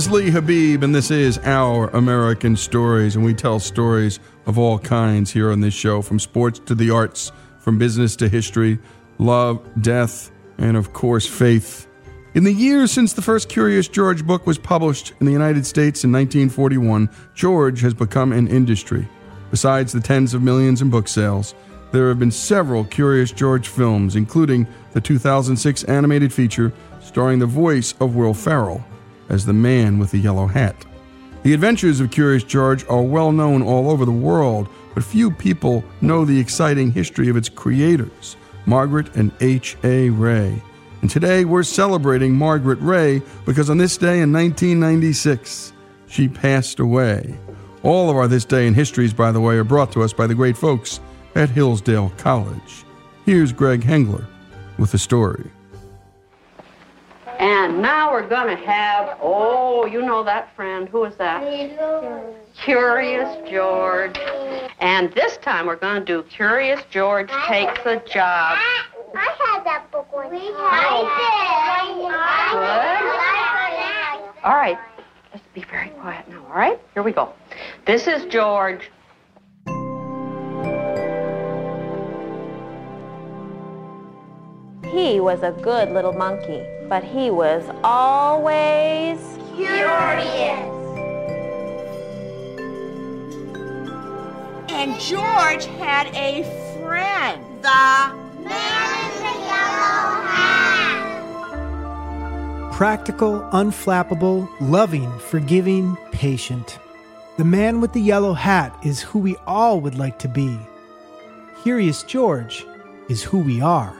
is Lee Habib, and this is Our American Stories. And we tell stories of all kinds here on this show from sports to the arts, from business to history, love, death, and of course, faith. In the years since the first Curious George book was published in the United States in 1941, George has become an industry. Besides the tens of millions in book sales, there have been several Curious George films, including the 2006 animated feature starring the voice of Will Ferrell as the man with the yellow hat. The adventures of Curious George are well known all over the world, but few people know the exciting history of its creators, Margret and H.A. Rey. And today we're celebrating Margret Rey because on this day in 1996, she passed away. All of our This Day in Histories, by the way, are brought to us by the great folks at Hillsdale College. Here's Greg Hengler with the story. And now we're going to have, oh, you know that friend. Who is that? Curious George. And this time we're going to do Curious George Takes a Job. I had that book one time. Oh. Good. All right. Let's be very quiet now, all right? Here we go. This is George. He was a good little monkey, but he was always Curious. And George had a friend. The man in the yellow hat. Practical, unflappable, loving, forgiving, patient. The man with the yellow hat is who we all would like to be. Curious George is who we are.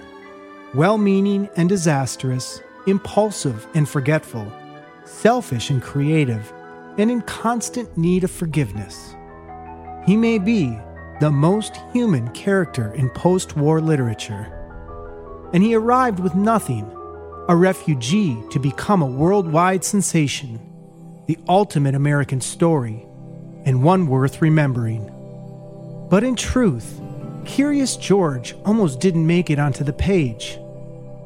Well meaning and disastrous, impulsive and forgetful, selfish and creative, and in constant need of forgiveness. He may be the most human character in post war literature. And he arrived with nothing, a refugee to become a worldwide sensation, the ultimate American story, and one worth remembering. But in truth, Curious George almost didn't make it onto the page.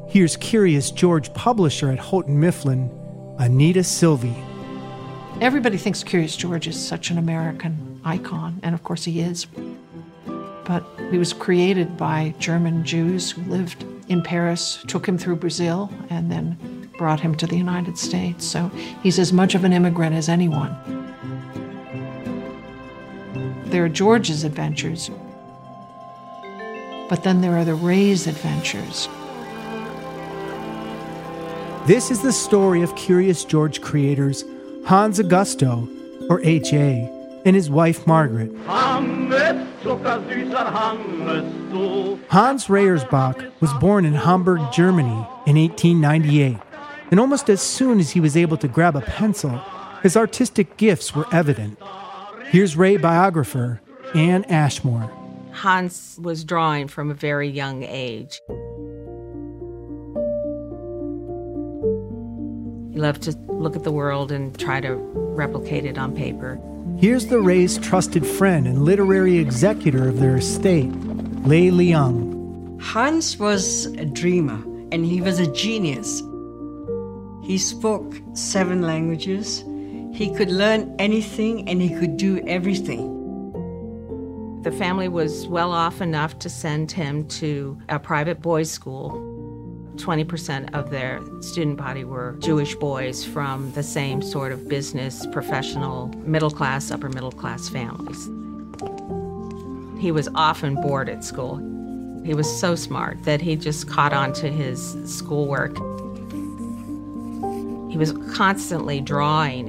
Here's Curious George publisher at Houghton Mifflin, Anita Silvey. Everybody thinks Curious George is such an American icon, and of course he is. But he was created by German Jews who lived in Paris, took him through Brazil, and then brought him to the United States. So he's as much of an immigrant as anyone. There are George's adventures, but then there are the Rey's adventures. This is the story of Curious George creators Hans Augusto, or H.A., and his wife Margret. Hans Reyersbach was born in Hamburg, Germany in 1898, and almost as soon as he was able to grab a pencil, his artistic gifts were evident. Here's Rey biographer Anne Ashmore. Hans was drawing from a very young age. He loved to look at the world and try to replicate it on paper. Here's the Rey's trusted friend and literary executor of their estate, Lei Liang. Hans was a dreamer and he was a genius. He spoke seven languages. He could learn anything and he could do everything. The family was well off enough to send him to a private boys' school. 20% of their student body were Jewish boys from the same sort of business, professional, middle class, upper middle class families. He was often bored at school. He was so smart that he just caught on to his schoolwork. He was constantly drawing.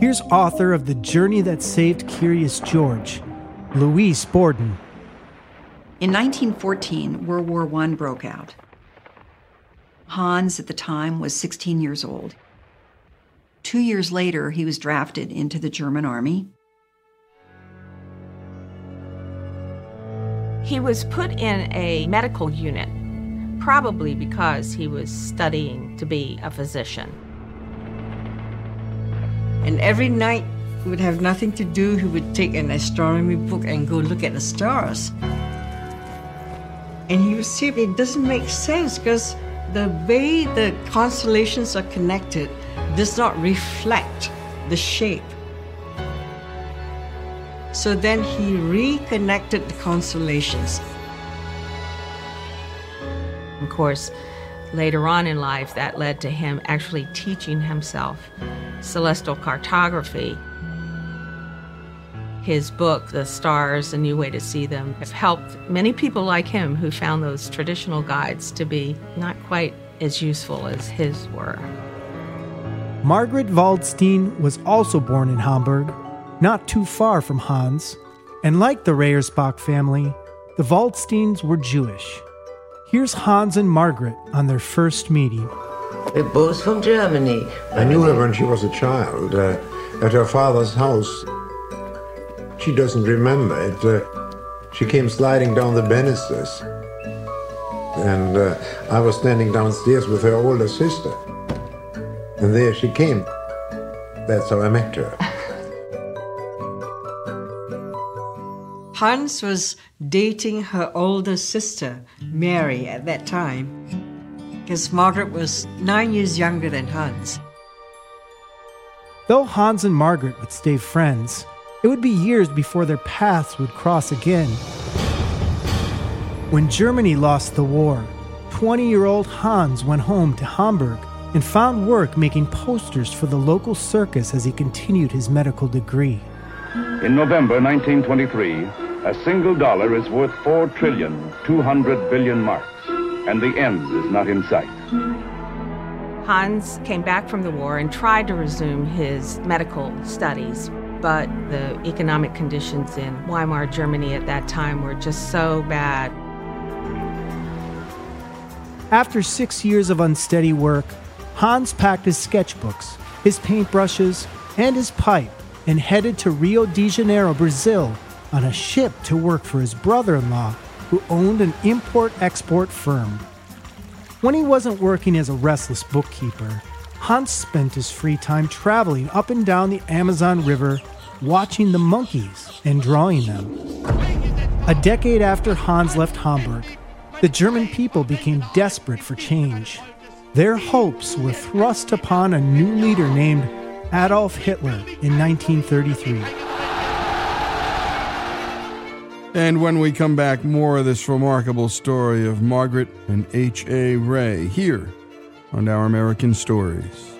Here's author of The Journey That Saved Curious George, Louise Borden. In 1914, World War I broke out. Hans, at the time, was 16 years old. Two years later, he was drafted into the German army. He was put in a medical unit, probably because he was studying to be a physician. And every night he would have nothing to do. He would take an astronomy book and go look at the stars. And he would see it doesn't make sense because the way the constellations are connected, does not reflect the shape. So then he reconnected the constellations. Of course, later on in life, that led to him actually teaching himself celestial cartography. His book, The Stars, A New Way to See Them, have helped many people like him who found those traditional guides to be not quite as useful as his were. Margret Waldstein was also born in Hamburg, not too far from Hans, and like the Reyersbach family, the Waldsteins were Jewish. Here's Hans and Margret on their first meeting. We're both from Germany. I knew her when she was a child uh, at her father's house. She doesn't remember it. Uh, she came sliding down the banisters. And uh, I was standing downstairs with her older sister. And there she came. That's how I met her. Hans was dating her older sister, Mary, at that time, because Margret was nine years younger than Hans. Though Hans and Margret would stay friends, it would be years before their paths would cross again. When Germany lost the war, 20 year old Hans went home to Hamburg and found work making posters for the local circus as he continued his medical degree. In November 1923, a single dollar is worth 4 trillion, 200 billion marks, and the end is not in sight. Hans came back from the war and tried to resume his medical studies, but the economic conditions in Weimar, Germany at that time were just so bad. After six years of unsteady work, Hans packed his sketchbooks, his paintbrushes, and his pipe and headed to Rio de Janeiro, Brazil, on a ship to work for his brother in law, who owned an import export firm. When he wasn't working as a restless bookkeeper, Hans spent his free time traveling up and down the Amazon River, watching the monkeys and drawing them. A decade after Hans left Hamburg, the German people became desperate for change. Their hopes were thrust upon a new leader named Adolf Hitler in 1933. And when we come back, more of this remarkable story of Margret and H.A. Rey here on Our American Stories.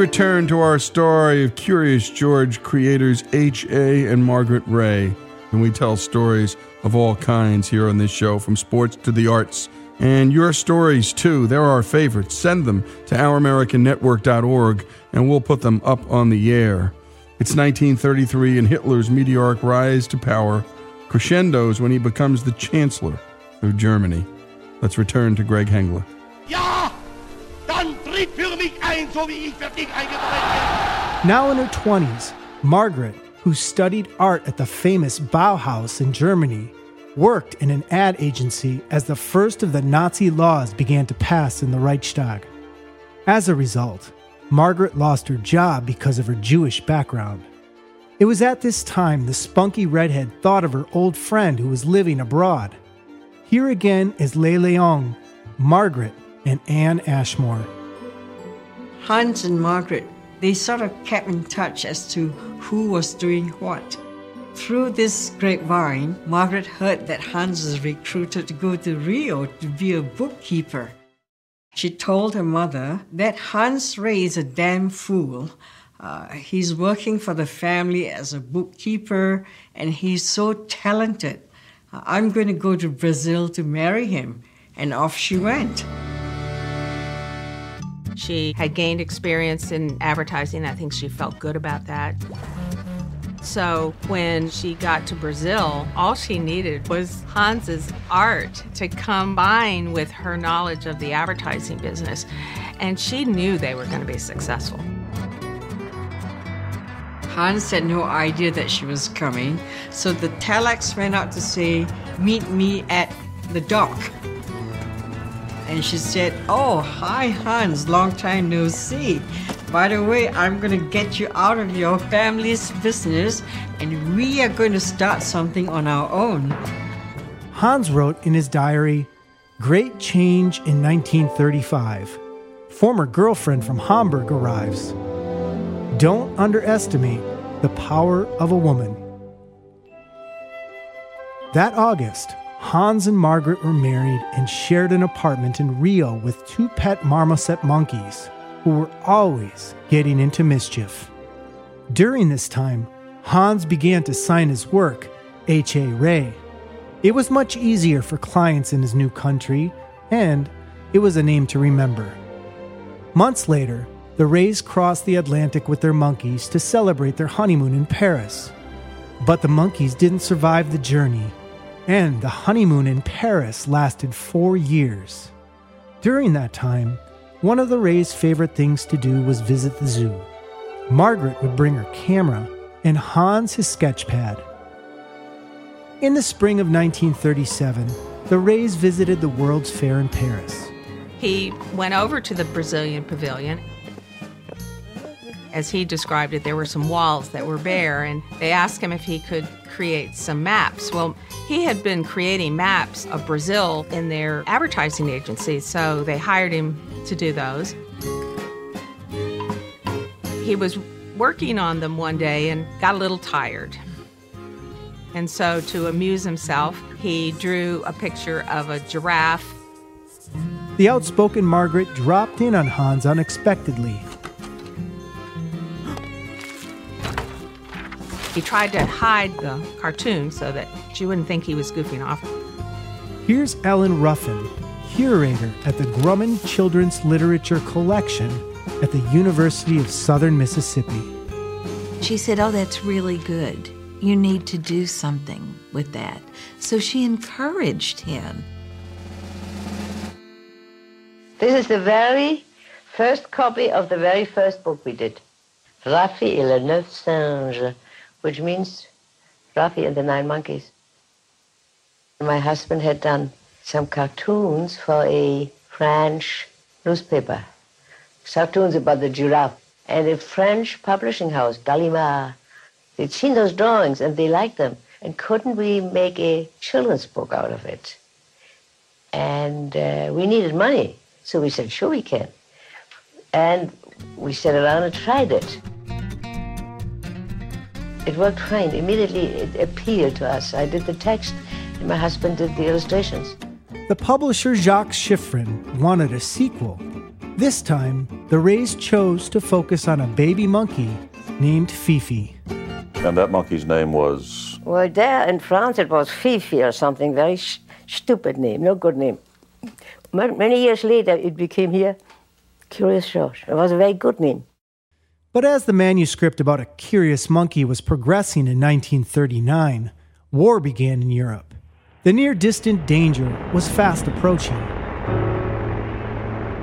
Return to our story of Curious George creators H.A. and Margret Rey, And we tell stories of all kinds here on this show, from sports to the arts. And your stories, too. They're our favorites. Send them to ouramericannetwork.org and we'll put them up on the air. It's 1933 and Hitler's meteoric rise to power crescendos when he becomes the Chancellor of Germany. Let's return to Greg Hengler. Ja! So wie ich Now in her 20s, Margret, who studied art at the famous Bauhaus in Germany, worked in an ad agency as the first of the Nazi laws began to pass in the Reichstag. As a result, Margret lost her job because of her Jewish background. It was at this time the spunky redhead thought of her old friend who was living abroad. Here again is Lei Leong, Margaret, and Anne Ashmore. Hans and Margret, they sort of kept in touch as to who was doing what. Through this grapevine, Margret heard that Hans was recruited to go to Rio to be a bookkeeper. She told her mother that Hans Rey is a damn fool. Uh, he's working for the family as a bookkeeper and he's so talented. Uh, I'm going to go to Brazil to marry him. And off she went. She had gained experience in advertising. I think she felt good about that. So when she got to Brazil, all she needed was Hans's art to combine with her knowledge of the advertising business. And she knew they were going to be successful. Hans had no idea that she was coming, so the telex went out to say, Meet me at the dock. And she said, Oh, hi, Hans, long time no see. By the way, I'm going to get you out of your family's business, and we are going to start something on our own. Hans wrote in his diary, Great change in 1935. Former girlfriend from Hamburg arrives. Don't underestimate the power of a woman. That August, Hans and Margret were married and shared an apartment in Rio with two pet marmoset monkeys who were always getting into mischief. During this time, Hans began to sign his work, H.A. Rey. It was much easier for clients in his new country, and it was a name to remember. Months later, the Reys crossed the Atlantic with their monkeys to celebrate their honeymoon in Paris. But the monkeys didn't survive the journey, and the honeymoon in Paris lasted four years. During that time, one of the Reys' favorite things to do was visit the zoo. Margret would bring her camera, and Hans his sketch pad. In the spring of 1937, the Reys visited the World's Fair in Paris. He went over to the Brazilian pavilion. As he described it, there were some walls that were bare, and they asked him if he could create some maps. Well, he had been creating maps of Brazil in their advertising agency, so they hired him to do those. He was working on them one day and got a little tired. And so, to amuse himself, he drew a picture of a giraffe. The outspoken Margret dropped in on Hans unexpectedly. He tried to hide the cartoon so that she wouldn't think he was goofing off. Here's Ellen Ruffin, curator at de Grummond Children's Literature Collection at the University of Southern Mississippi. She said, Oh, that's really good. You need to do something with that. So she encouraged him. This is the very first copy of the very first book we did. Rafi et les neuf singes, which means Rafi and the nine monkeys. My husband had done some cartoons for a French newspaper, cartoons about the giraffe. And a French publishing house, Gallimard, they'd seen those drawings and they liked them. And couldn't we make a children's book out of it? And uh, we needed money. So we said, sure we can. And we sat around and tried it. It worked fine. Immediately it appealed to us. I did the text and my husband did the illustrations. The publisher Jacques Schiffrin wanted a sequel. This time, the Reys chose to focus on a baby monkey named Fifi. And that monkey's name was? Well, there in France it was Fifi or something, very sh- stupid name, no good name. Many years later it became here Curious George. It was a very good name. But as the manuscript about a curious monkey was progressing in 1939, war began in Europe. The near distant danger was fast approaching.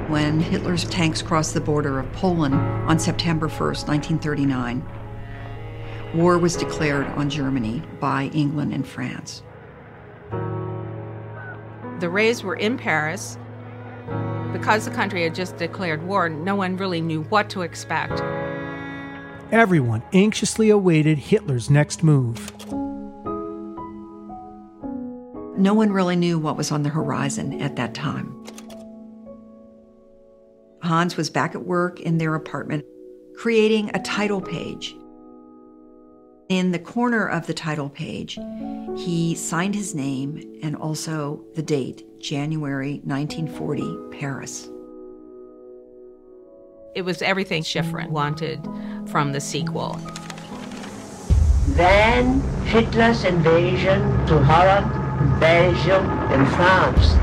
When Hitler's tanks crossed the border of Poland on September 1st, 1939, war was declared on Germany by England and France. The Reys were in Paris. Because the country had just declared war, no one really knew what to expect. Everyone anxiously awaited Hitler's next move. No one really knew what was on the horizon at that time. Hans was back at work in their apartment, creating a title page. In the corner of the title page, he signed his name and also the date, January 1940, Paris. It was everything Schiffrin wanted from the sequel. Then Hitler's invasion to Holland, Belgium, and France.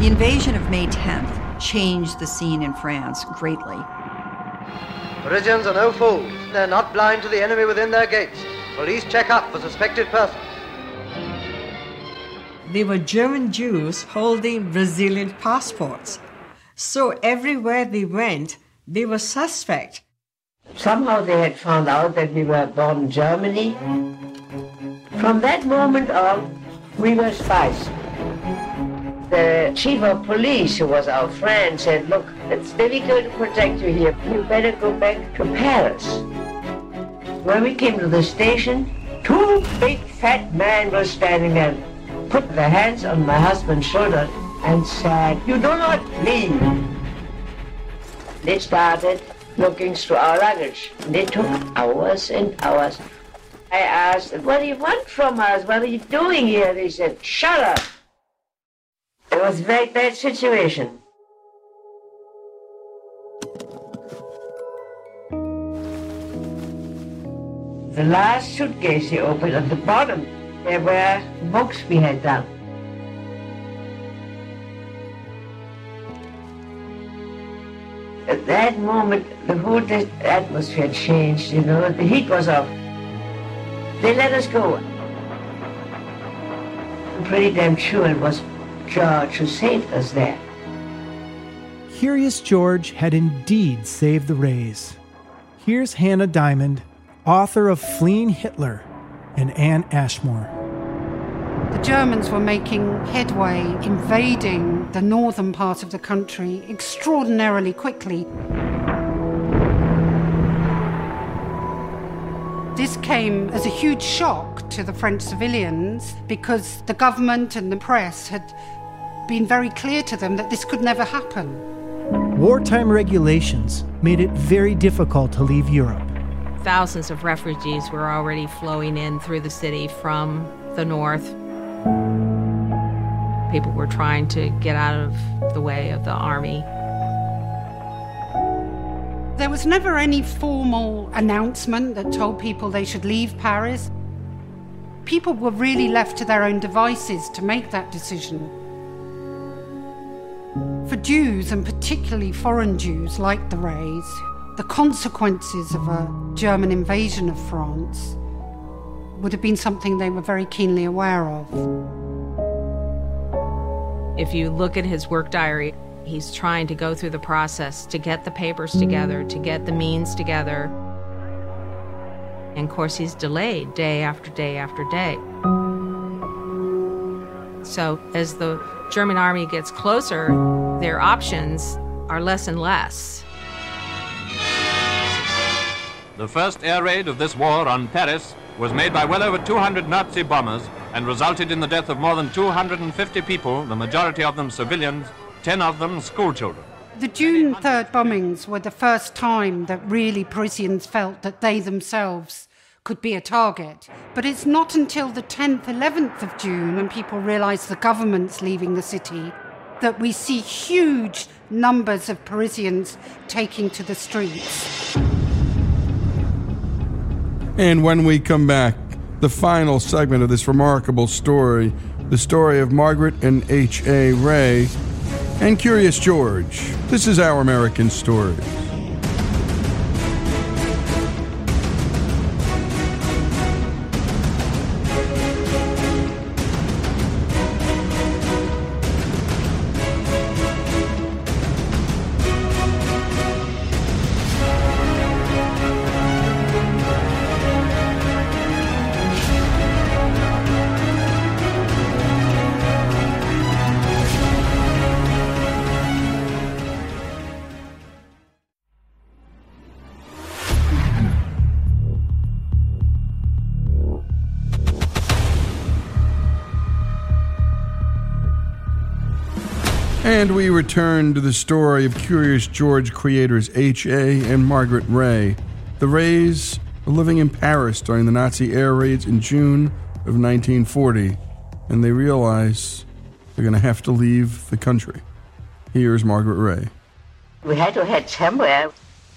The invasion of May 10th changed the scene in France greatly. Parisians are no fools. They're not blind to the enemy within their gates. Police check up for suspected persons. They were German Jews holding Brazilian passports. So everywhere they went, they were suspect. Somehow they had found out that we were born in Germany. From that moment on, we were spies. The chief of police, who was our friend, said, look, it's difficult to protect you here. You better go back to Paris. When we came to the station, two big fat men were standing there, put their hands on my husband's shoulder and said, you do not leave. They started looking through our luggage. They took hours and hours. I asked, what do you want from us? What are you doing here? They said, shut up. It was a very bad situation. The last suitcase he opened at the bottom, there were books we had done. That moment, the whole atmosphere changed, you know, the heat was off. They let us go. I'm pretty damn sure it was George who saved us there. Curious George had indeed saved the Reys. Here's Hanna Diamond, author of Fleeing Hitler, and Anne Ashmore. The Germans were making headway, invading the northern part of the country extraordinarily quickly. This came as a huge shock to the French civilians because the government and the press had been very clear to them that this could never happen. Wartime regulations made it very difficult to leave Europe. Thousands of refugees were already flowing in through the city from the north. People were trying to get out of the way of the army. There was never any formal announcement that told people they should leave Paris. People were really left to their own devices to make that decision. For Jews, and particularly foreign Jews like the Reys, the consequences of a German invasion of France would have been something they were very keenly aware of. If you look at his work diary, he's trying to go through the process to get the papers together, to get the means together. And of course, he's delayed day after day after day. So, as the German army gets closer, their options are less and less. The first air raid of this war on Paris was made by well over 200 Nazi bombers and resulted in the death of more than 250 people, the majority of them civilians, 10 of them schoolchildren. The June 3rd bombings were the first time that really Parisians felt that they themselves could be a target. But it's not until the 10th, 11th of June, when people realise the government's leaving the city, that we see huge numbers of Parisians taking to the streets. And when we come back, the final segment of this remarkable story the story of Margret and H.A. Rey and Curious George. This is Our American Story. And we return to the story of Curious George creators H.A. and Margret Rey. The Reys were living in Paris during the Nazi air raids in June of 1940, and they realize they're going to have to leave the country. Here's Margret Rey. We had to head somewhere.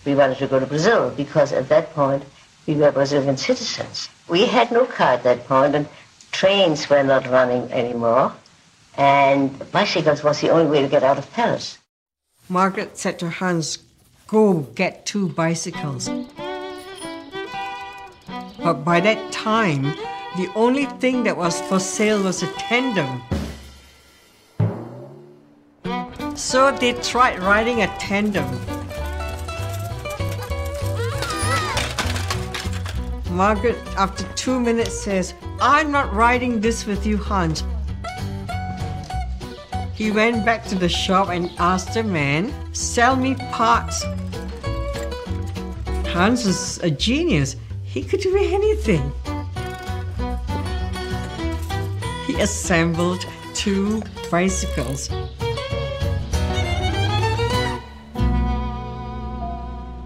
We wanted to go to Brazil because at that point we were Brazilian citizens. We had no car at that point, and trains were not running anymore and bicycles was the only way to get out of Paris. Margret said to Hans, Go get two bicycles. But by that time, the only thing that was for sale was a tandem. So they tried riding a tandem. Margret, after two minutes, says, I'm not riding this with you, Hans. He went back to the shop and asked the man, Sell me parts. Hans is a genius. He could do anything. He assembled two bicycles.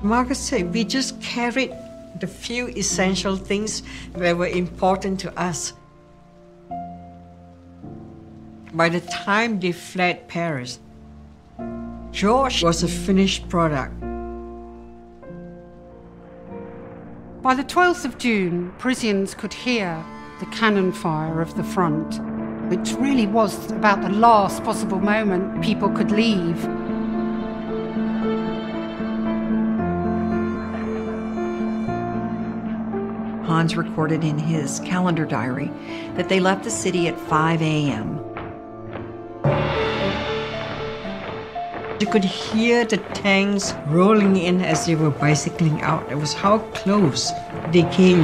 Margret said, We just carried the few essential things that were important to us. By the time they fled Paris, George was a finished product. By the 12th of June, Parisians could hear the cannon fire of the front, which really was about the last possible moment people could leave. Hans recorded in his calendar diary that they left the city at 5 a.m. You could hear the tanks rolling in as they were bicycling out. It was how close they came.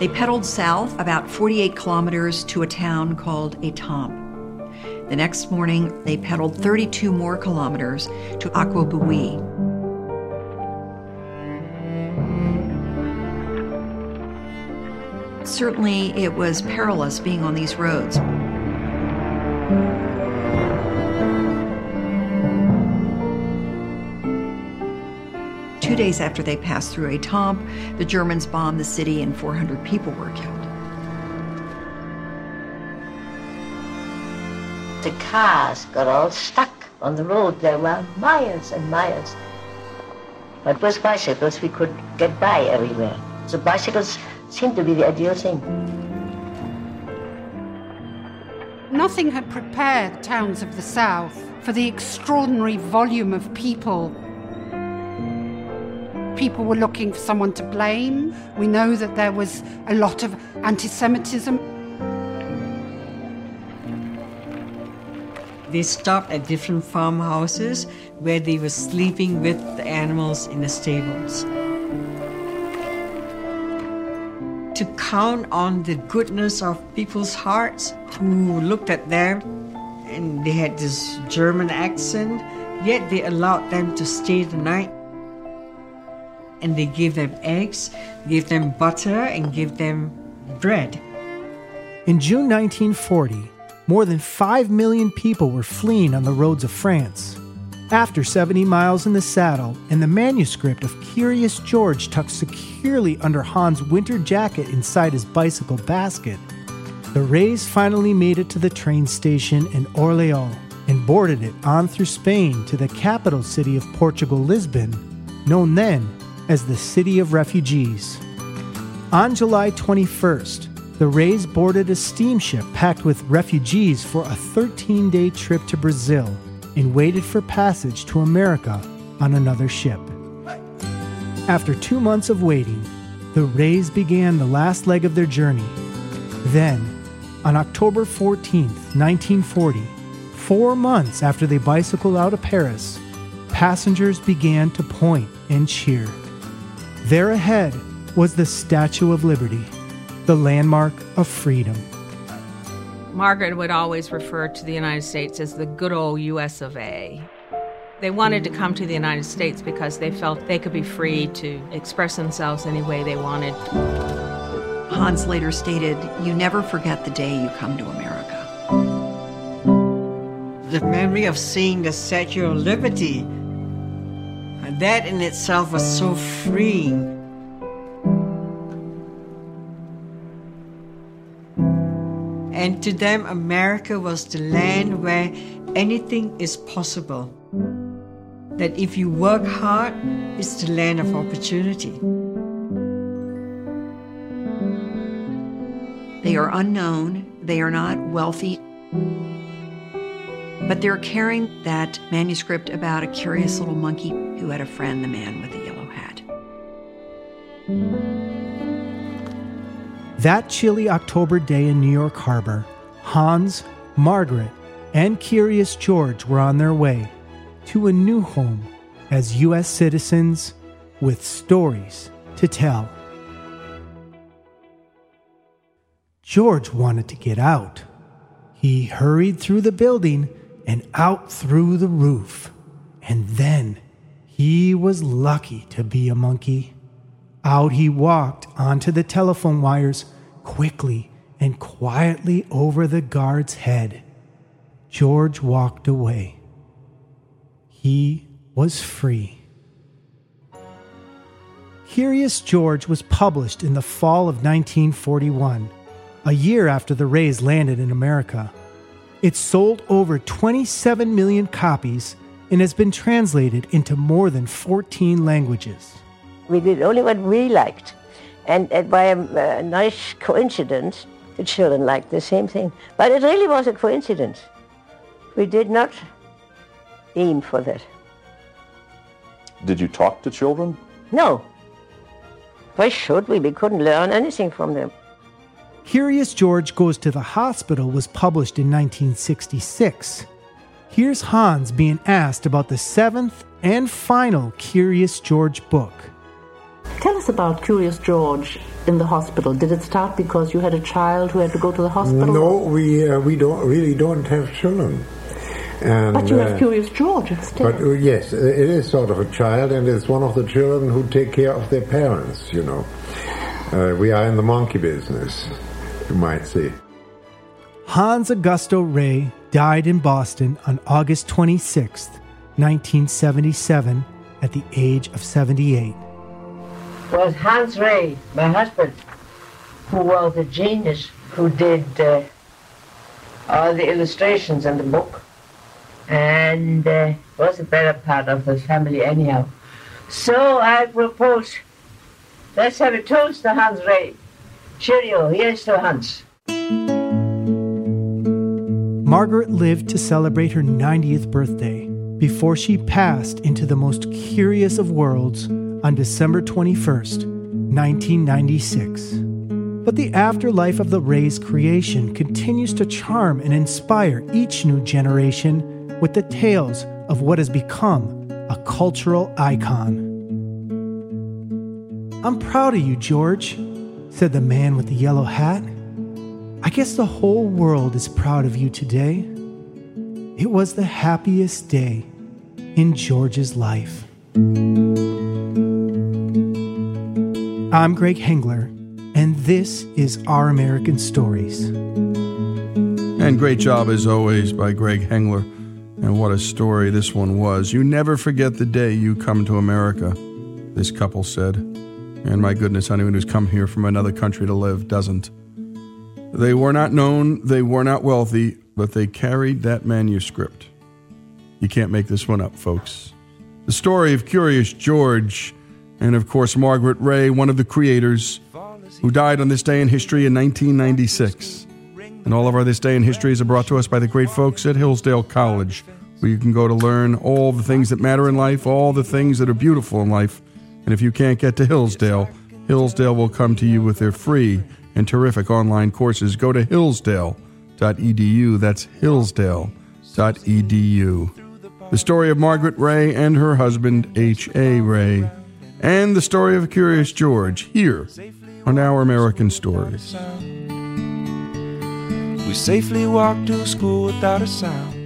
They pedaled south about 48 kilometers to a town called Étampes. The next morning, they pedaled 32 more kilometers to Aquabouis. Certainly, it was perilous being on these roads. Two days after they passed through Étampes, the Germans bombed the city and 400 people were killed. The cars got all stuck on the road. There were miles and miles. But with bicycles, we could get by everywhere. So bicycles seemed to be the ideal thing. Nothing had prepared towns of the south for the extraordinary volume of people. People were looking for someone to blame. We know that there was a lot of anti Semitism. They stopped at different farmhouses where they were sleeping with the animals in the stables. To count on the goodness of people's hearts who looked at them and they had this German accent, yet they allowed them to stay the night. And they gave them eggs, gave them butter, and gave them bread. In June 1940, more than 5 million people were fleeing on the roads of France. After 70 miles in the saddle and the manuscript of Curious George tucked securely under Hans' winter jacket inside his bicycle basket, the Reys finally made it to the train station in Orleans and boarded it on through Spain to the capital city of Portugal, Lisbon, known then as the City of Refugees. On July 21st, the Reys boarded a steamship packed with refugees for a 13 day trip to Brazil and waited for passage to America on another ship. After two months of waiting, the Reys began the last leg of their journey. Then, on October 14, 1940, four months after they bicycled out of Paris, passengers began to point and cheer. There ahead was the Statue of Liberty, the landmark of freedom. Margret would always refer to the United States as the good old US of A. They wanted to come to the United States because they felt they could be free to express themselves any way they wanted. Hans later stated, You never forget the day you come to America. The memory of seeing the Statue of Liberty, that in itself was so freeing. And to them, America was the land where anything is possible. That if you work hard, it's the land of opportunity. They are unknown, they are not wealthy, but they're carrying that manuscript about a curious little monkey who had a friend, the man with the yellow hat. That chilly October day in New York Harbor, Hans, Margret, and Curious George were on their way to a new home as U.S. citizens with stories to tell. George wanted to get out. He hurried through the building and out through the roof. And then he was lucky to be a monkey. Out he walked onto the telephone wires quickly and quietly over the guard's head. George walked away. He was free. Curious George was published in the fall of 1941, a year after the Reys landed in America. It sold over 27 million copies and has been translated into more than 14 languages. We did only what we liked. And, and by a, a nice coincidence, the children liked the same thing. But it really was a coincidence. We did not aim for that. Did you talk to children? No. Why should we? We couldn't learn anything from them. Curious George Goes to the Hospital was published in 1966. Here's Hans being asked about the seventh and final Curious George book. Tell us about Curious George in the hospital. Did it start because you had a child who had to go to the hospital? No, we uh, we don't really don't have children. And, but you have uh, Curious George instead. But uh, yes, it is sort of a child, and it's one of the children who take care of their parents. You know, uh, we are in the monkey business, you might say. Hans Augusto Rey died in Boston on August 26, 1977, at the age of 78. was Hans Rey, my husband, who was a genius, who did uh, all the illustrations in the book, and uh, was a better part of the family anyhow. So I propose, let's have a toast to Hans Rey. Cheerio, here's to Hans. Margret lived to celebrate her 90th birthday before she passed into the most curious of worlds on December 21st, 1996. But the afterlife of the Rey's creation continues to charm and inspire each new generation with the tales of what has become a cultural icon. I'm proud of you, George, said the man with the yellow hat. I guess the whole world is proud of you today. It was the happiest day in George's life. I'm Greg Hengler, and this is Our American Stories. And great job, as always, by Greg Hengler. And what a story this one was. You never forget the day you come to America, this couple said. And my goodness, anyone who's come here from another country to live doesn't. They were not known, they were not wealthy, but they carried that manuscript. You can't make this one up, folks. The story of Curious George, and of course, Margret Rey, one of the creators, who died on this day in history in 1996. And all of our This Day in Histories are brought to us by the great folks at Hillsdale College, where you can go to learn all the things that matter in life, all the things that are beautiful in life. And if you can't get to Hillsdale, Hillsdale will come to you with their free and terrific online courses. Go to hillsdale.edu. That's hillsdale.edu. The story of Margret Rey and her husband, H.A. Rey, and the story of Curious George here on Our American Stories. We safely walked to school without a sound.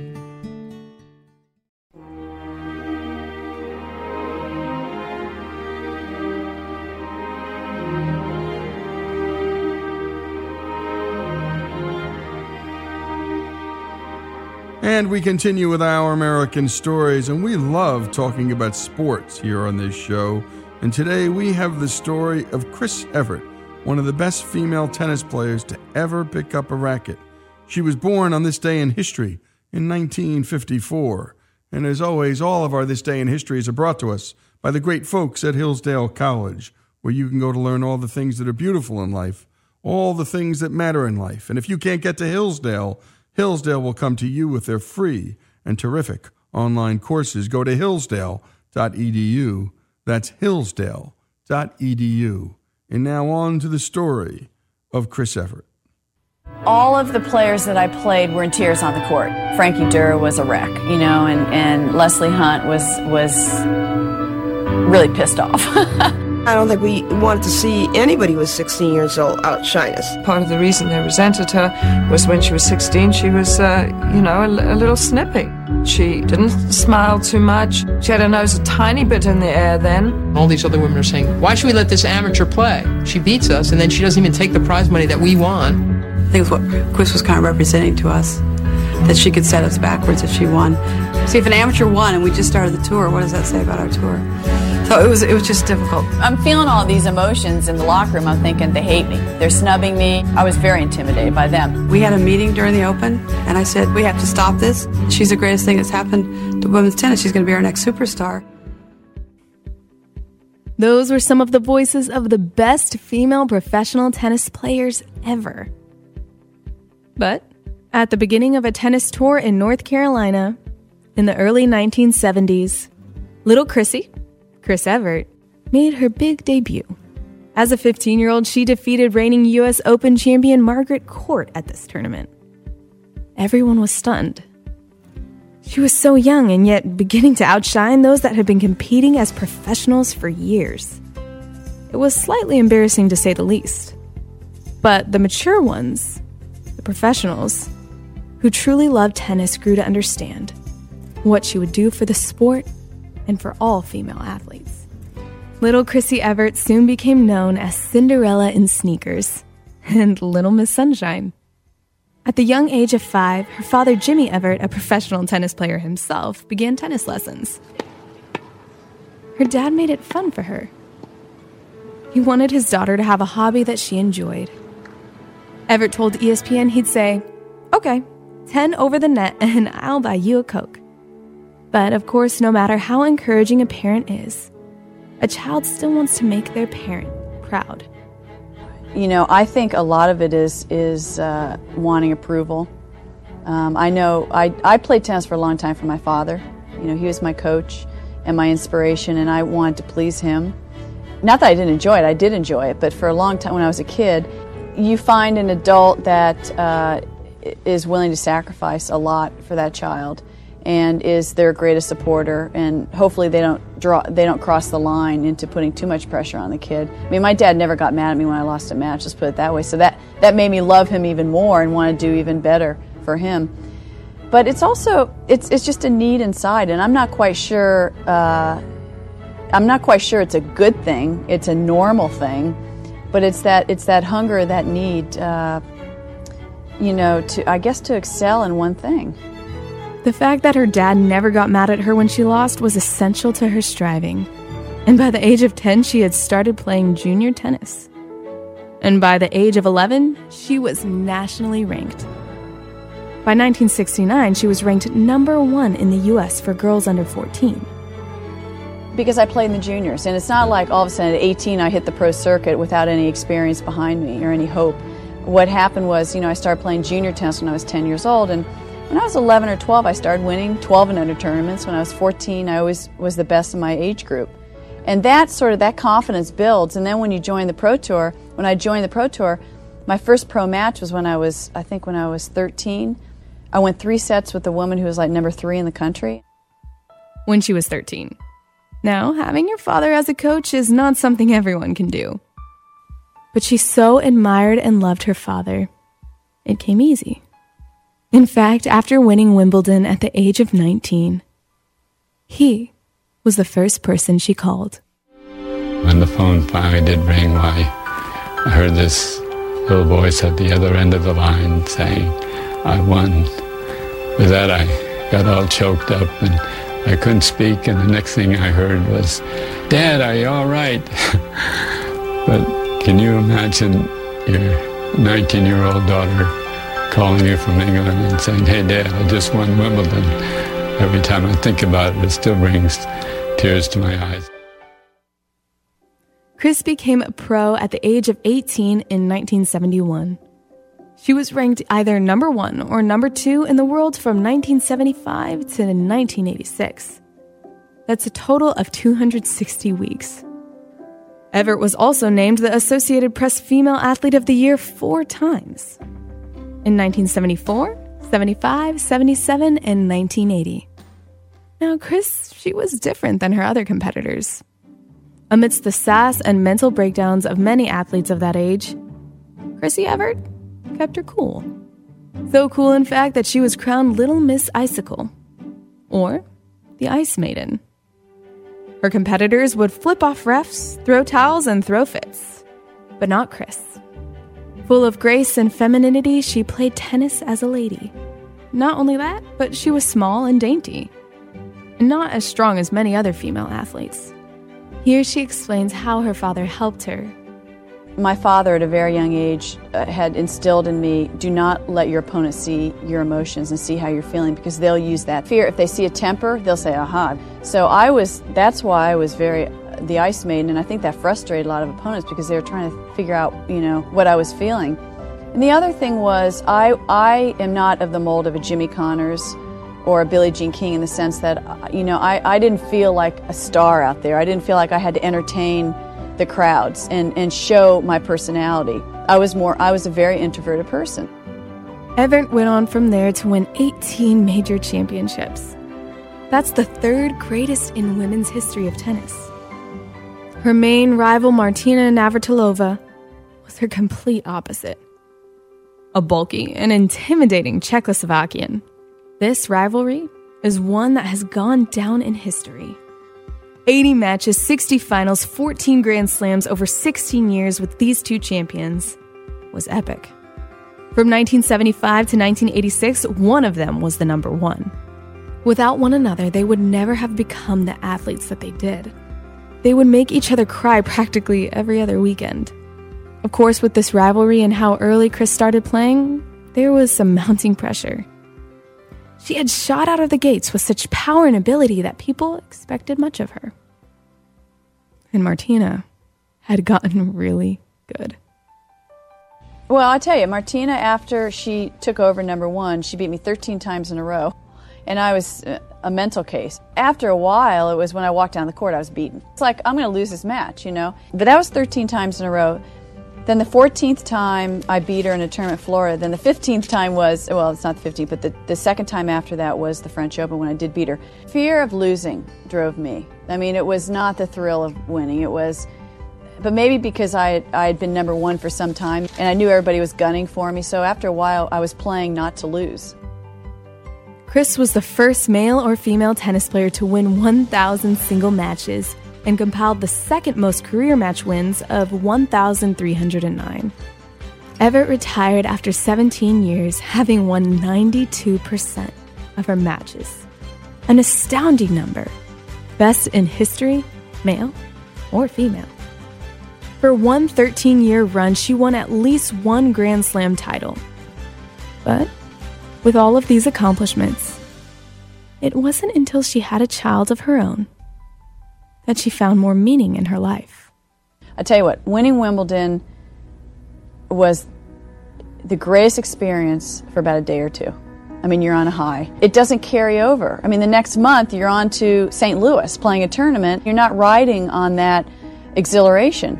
And we continue with our American stories, and we love talking about sports here on this show. And today we have the story of Chris Evert, one of the best female tennis players to ever pick up a racket. She was born on this day in history in 1954. And as always, all of our This Day in Histories are brought to us by the great folks at Hillsdale College, where you can go to learn all the things that are beautiful in life, all the things that matter in life. And if you can't get to Hillsdale, Hillsdale will come to you with their free and terrific online courses. Go to hillsdale.edu. That's hillsdale.edu. And now on to the story of Chris Evert. All of the players that I played were in tears on the court. Frankie Durr was a wreck, you know, and, and Lesley Hunt was was really pissed off. I don't think we wanted to see anybody who was 16 years old outshine us. Part of the reason they resented her was when she was 16, she was, uh, you know, a, a, little snippy. She didn't smile too much. She had her nose a tiny bit in the air then. All these other women are saying, why should we let this amateur play? She beats us, and then she doesn't even take the prize money that we won. I think it's what Chris was kind of representing to us, that she could set us backwards if she won. See, if an amateur won and we just started the tour, what does that say about our tour? So it was it was just difficult. I'm feeling all these emotions in the locker room. I'm thinking they hate me. They're snubbing me. I was very intimidated by them. We had a meeting during the Open, and I said we have to stop this. She's the greatest thing that's happened to women's tennis. She's going to be our next superstar. Those were some of the voices of the best female professional tennis players ever. But at the beginning of a tennis tour in North Carolina in the early 1970s, little Chrissy, Chris Evert, made her big debut. As a 15 year old, she defeated reigning U.S. Open champion Margaret Court at this tournament. Everyone was stunned. She was so young and yet beginning to outshine those that had been competing as professionals for years. It was slightly embarrassing to say the least. But the mature ones, the professionals, who truly loved tennis grew to understand what she would do for the sport and for all female athletes. Little Chrissy Evert soon became known as Cinderella in sneakers and Little Miss Sunshine. At the young age of five, her father, Jimmy Evert, a professional tennis player himself, began tennis lessons. Her dad made it fun for her. He wanted his daughter to have a hobby that she enjoyed. Evert told ESPN he'd say, Okay, 10 over the net, and I'll buy you a Coke. But of course, no matter how encouraging a parent is, a child still wants to make their parent proud. You know, I think a lot of it is is uh, wanting approval. Um, I know I, I played tennis for a long time for my father. You know, he was my coach and my inspiration, and I wanted to please him. Not that I didn't enjoy it, I did enjoy it, but for a long time when I was a kid, you find an adult that uh, is willing to sacrifice a lot for that child and is their greatest supporter. And hopefully they don't draw they don't cross the line into putting too much pressure on the kid. I mean my dad never got mad at me when i lost a match let's put it that way. So that that made me love him even more and want to do even better for him. But it's also it's it's just a need inside and i'm not quite sure uh, i'm not quite sure it's a good thing it's a normal thing but it's that it's that hunger that need uh, you know to i guess to excel in one thing the fact that her dad never got mad at her when she lost was essential to her striving. And by the age of 10, she had started playing junior tennis. And by the age of 11, she was nationally ranked. By 1969, she was ranked number one in the US for girls under 14. Because I played in the juniors, and it's not like all of a sudden at 18 I hit the pro circuit without any experience behind me or any hope. What happened was, you know, I started playing junior tennis when I was 10 years old, and when I was 11 or 12, I started winning 12 and under tournaments. When I was 14, I always was the best in my age group. And that sort of that confidence builds. And then when you join the pro tour, when I joined the pro tour, my first pro match was when I was, I think, when I was 13. I went three sets with a woman who was like number three in the country. When she was 13. Now, having your father as a coach is not something everyone can do. But she so admired and loved her father. It came easy. In fact, after winning Wimbledon at the age of 19, he was the first person she called. When the phone finally did ring, I heard this little voice at the other end of the line saying, I won. With that, I got all choked up and I couldn't speak, and the next thing I heard was, Dad, are you all right? but can you imagine your 19 year old daughter calling you from England and saying, hey, Dad, I just won Wimbledon. Every time I think about it, it still brings tears to my eyes. Chris became a pro at the age of 18 in 1971. She was ranked either number one or number two in the world from 1975 to 1986. That's a total of 260 weeks. Evert was also named the Associated Press Female Athlete of the Year four times in 1974, 75, 77, and 1980. Now, Chris, she was different than her other competitors. Amidst the sass and mental breakdowns of many athletes of that age, Chrissy Evert kept her cool. So cool, in fact, that she was crowned Little Miss Icicle, or the Ice Maiden. Her competitors would flip off refs, throw towels, and throw fits, but not Chris. Full of grace and femininity, she played tennis as a lady. Not only that, but she was small and dainty, not as strong as many other female athletes. Here she explains how her father helped her my father, at a very young age, uh, had instilled in me do not let your opponent see your emotions and see how you're feeling because they'll use that fear. If they see a temper, they'll say, aha. So I was, that's why I was very, the ice maiden, and I think that frustrated a lot of opponents because they were trying to figure out, you know, what I was feeling. And the other thing was, I, I am not of the mold of a Jimmy Connors or a Billie Jean King in the sense that, you know, I, I didn't feel like a star out there. I didn't feel like I had to entertain the crowds and, and show my personality. I was more I was a very introverted person. Evert went on from there to win 18 major championships. That's the third greatest in women's history of tennis. Her main rival, Martina Navratilova, was her complete opposite. A bulky and intimidating Czechoslovakian. This rivalry is one that has gone down in history. 80 matches, 60 finals, 14 Grand Slams over 16 years with these two champions was epic. From 1975 to 1986, one of them was the number one. Without one another, they would never have become the athletes that they did. They would make each other cry practically every other weekend. Of course, with this rivalry and how early Chris started playing, there was some mounting pressure. She had shot out of the gates with such power and ability that people expected much of her. And Martina had gotten really good. Well, I tell you, Martina, after she took over number one, she beat me 13 times in a row. And I was uh, a mental case. After a while, it was when I walked down the court, I was beaten. It's like, I'm going to lose this match, you know? But that was 13 times in a row. Then the 14th time I beat her in a tournament in Florida. Then the 15th time was, well, it's not the 15th, but the, the second time after that was the French Open when I did beat her. Fear of losing drove me. I mean, it was not the thrill of winning. It was, but maybe because I, I had been number one for some time and I knew everybody was gunning for me. So after a while, I was playing not to lose. Chris was the first male or female tennis player to win 1,000 single matches and compiled the second most career match wins of 1,309. Evert retired after 17 years, having won 92% of her matches. An astounding number. Best in history, male or female. For one 13 year run, she won at least one Grand Slam title. But with all of these accomplishments, it wasn't until she had a child of her own that she found more meaning in her life. I tell you what, winning Wimbledon was the greatest experience for about a day or two. I mean, you're on a high. It doesn't carry over. I mean, the next month you're on to St. Louis playing a tournament. You're not riding on that exhilaration.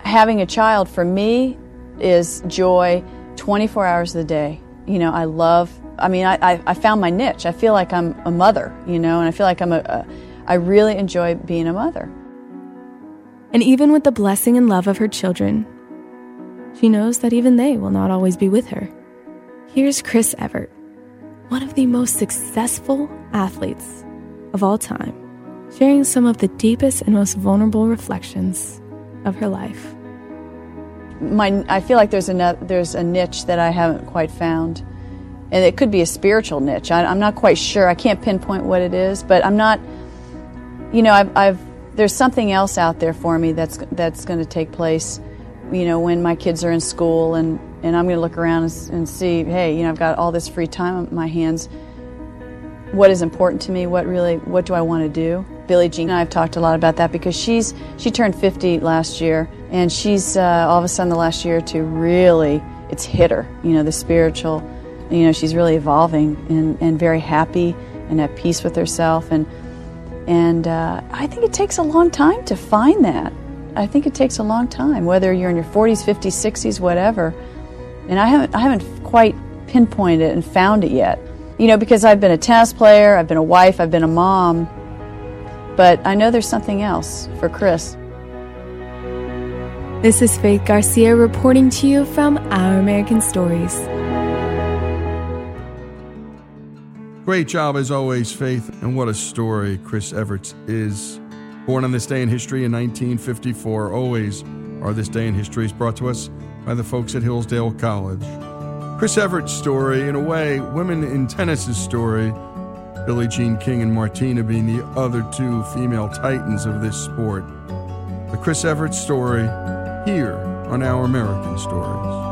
Having a child for me is joy 24 hours of the day. You know, I love, I mean, I, I, found my niche. I feel like I'm a mother, you know, and I feel like I'm a, a I really enjoy being a mother. And even with the blessing and love of her children, she knows that even they will not always be with her. Here's Chris Evert, one of the most successful athletes of all time, sharing some of the deepest and most vulnerable reflections of her life. My, I feel like there's a, there's a niche that I haven't quite found. And it could be a spiritual niche. I, I'm not quite sure. I can't pinpoint what it is, but I'm not you know, I've, I've there's something else out there for me that's that's going to take place. You know, when my kids are in school, and and I'm going to look around and, and see, hey, you know, I've got all this free time on my hands. What is important to me? What really? What do I want to do? Billie Jean and I have talked a lot about that because she's she turned 50 last year, and she's uh, all of a sudden the last year two really it's hit her. You know, the spiritual. You know, she's really evolving and, and very happy and at peace with herself and and uh, I think it takes a long time to find that. I think it takes a long time, whether you're in your 40s, 50s, 60s, whatever. And I haven't, I haven't quite pinpointed it and found it yet. You know, because I've been a tennis player, I've been a wife, I've been a mom, but I know there's something else for Chris. This is Faith Garcia reporting to you from Our American Stories. Great job as always, Faith, and what a story Chris Everts is. Born on this day in history in 1954, always are this day in history is brought to us by the folks at Hillsdale College. Chris Evert's story, in a way, women in tennis's story, Billie Jean King and Martina being the other two female titans of this sport. The Chris Everts story here on Our American Stories.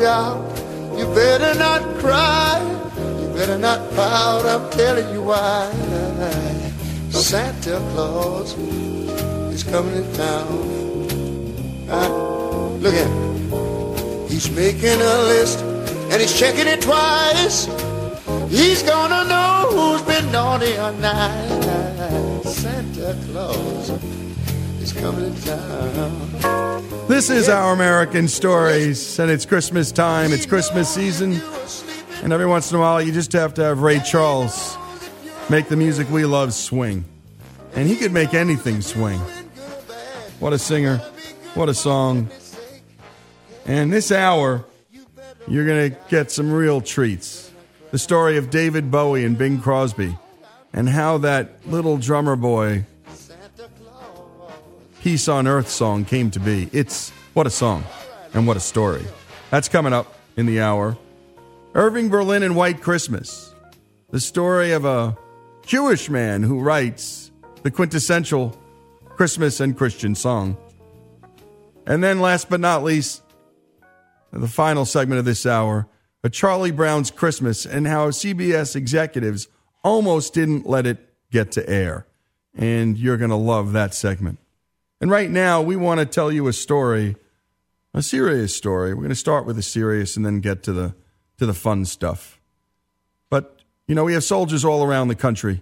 Out. You better not cry. You better not pout. I'm telling you why. Santa Claus is coming to town. Uh, look at him. He's making a list and he's checking it twice. He's gonna know who's been naughty or nice. Santa Claus This is Our American Stories, and it's Christmas time, it's Christmas season, and every once in a while you just have to have Ray Charles make the music we love swing. And he could make anything swing. What a singer, what a song. And this hour, you're going to get some real treats. The story of David Bowie and Bing Crosby, and how that little drummer boy Peace on Earth song came to be. It's what a song and what a story. That's coming up in the hour. Irving Berlin and White Christmas. The story of a Jewish man who writes the quintessential Christmas and Christian song. And then, last but not least, the final segment of this hour a Charlie Brown's Christmas and how CBS executives almost didn't let it get to air. And you're going to love that segment. And right now, we want to tell you a story, a serious story. We're going to start with the serious and then get to the to the fun stuff. But you know, we have soldiers all around the country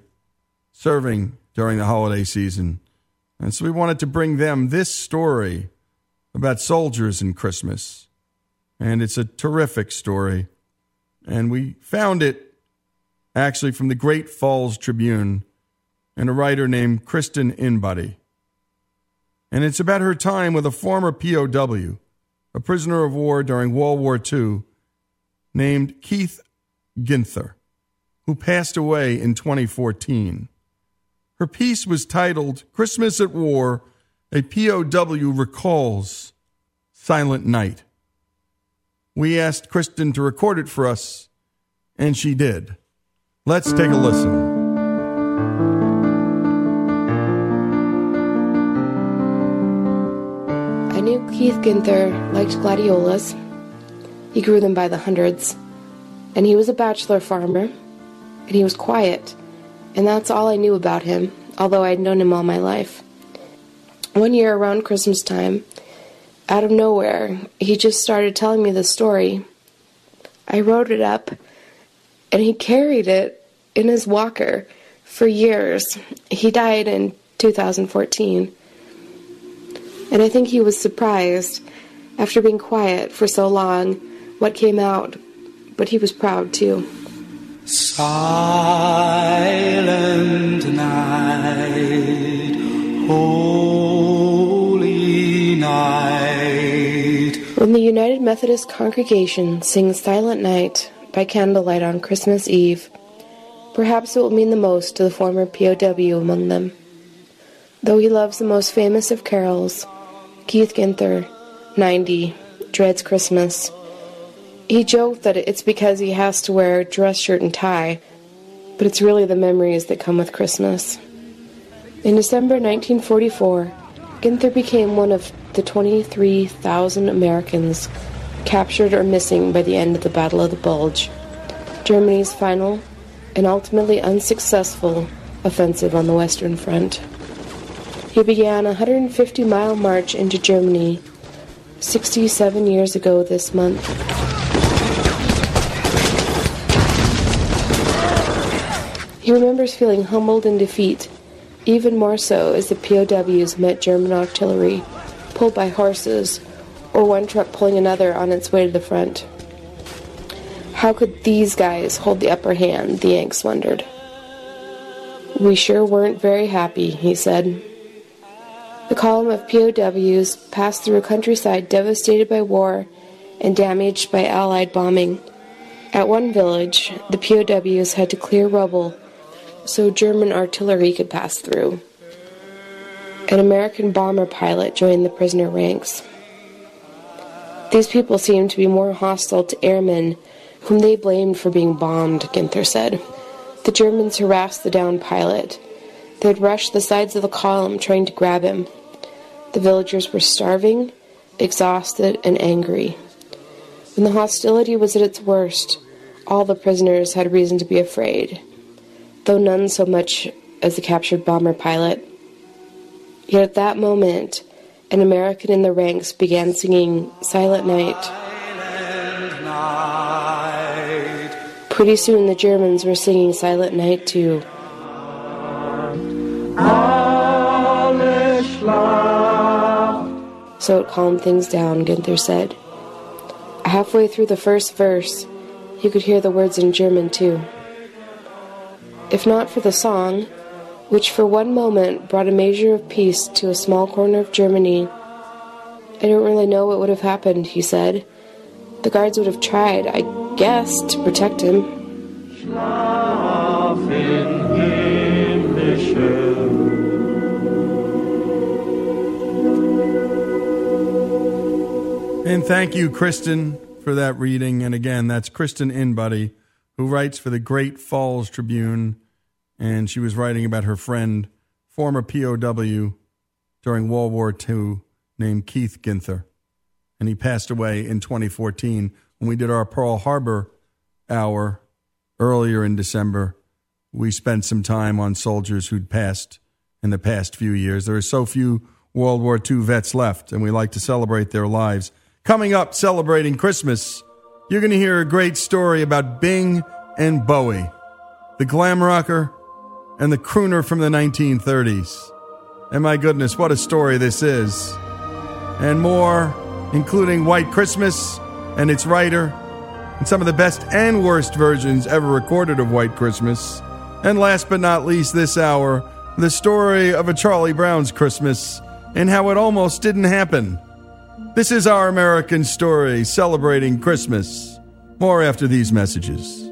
serving during the holiday season, and so we wanted to bring them this story about soldiers and Christmas. And it's a terrific story, and we found it actually from the Great Falls Tribune and a writer named Kristen Inbody and it's about her time with a former POW, a prisoner of war during World War II, named Keith Ginther, who passed away in 2014. Her piece was titled Christmas at War A POW Recalls Silent Night. We asked Kristen to record it for us, and she did. Let's take a listen. Knew Keith Ginther liked gladiolas. He grew them by the hundreds. And he was a bachelor farmer. And he was quiet. And that's all I knew about him, although I'd known him all my life. One year around Christmas time, out of nowhere, he just started telling me the story. I wrote it up, and he carried it in his walker for years. He died in 2014. And I think he was surprised, after being quiet for so long, what came out. But he was proud too. Silent night, holy night. When the United Methodist congregation sings Silent Night by candlelight on Christmas Eve, perhaps it will mean the most to the former POW among them. Though he loves the most famous of carols, Keith Ginther, 90, dreads Christmas. He joked that it's because he has to wear a dress shirt and tie, but it's really the memories that come with Christmas. In December 1944, Ginther became one of the 23,000 Americans captured or missing by the end of the Battle of the Bulge, Germany's final and ultimately unsuccessful offensive on the Western Front. He began a 150 mile march into Germany 67 years ago this month. He remembers feeling humbled in defeat, even more so as the POWs met German artillery, pulled by horses, or one truck pulling another on its way to the front. How could these guys hold the upper hand, the Yanks wondered. We sure weren't very happy, he said. The column of POWs passed through a countryside devastated by war and damaged by Allied bombing. At one village, the POWs had to clear rubble so German artillery could pass through. An American bomber pilot joined the prisoner ranks. These people seemed to be more hostile to airmen whom they blamed for being bombed, Ginther said. The Germans harassed the downed pilot. They had rushed the sides of the column trying to grab him. The villagers were starving, exhausted, and angry. When the hostility was at its worst, all the prisoners had reason to be afraid, though none so much as the captured bomber pilot. Yet at that moment, an American in the ranks began singing Silent Night. Pretty soon the Germans were singing Silent Night too. So it calmed things down, Ginther said. Halfway through the first verse, you could hear the words in German too. If not for the song, which for one moment brought a measure of peace to a small corner of Germany, I don't really know what would have happened, he said. The guards would have tried, I guess, to protect him. And thank you, Kristen, for that reading. And again, that's Kristen Inbody, who writes for the Great Falls Tribune. And she was writing about her friend, former POW during World War II, named Keith Ginther. And he passed away in 2014 when we did our Pearl Harbor hour earlier in December. We spent some time on soldiers who'd passed in the past few years. There are so few World War II vets left, and we like to celebrate their lives. Coming up, celebrating Christmas, you're going to hear a great story about Bing and Bowie, the glam rocker and the crooner from the 1930s. And my goodness, what a story this is. And more, including White Christmas and its writer, and some of the best and worst versions ever recorded of White Christmas. And last but not least, this hour, the story of a Charlie Brown's Christmas and how it almost didn't happen. This is our American story celebrating Christmas. More after these messages.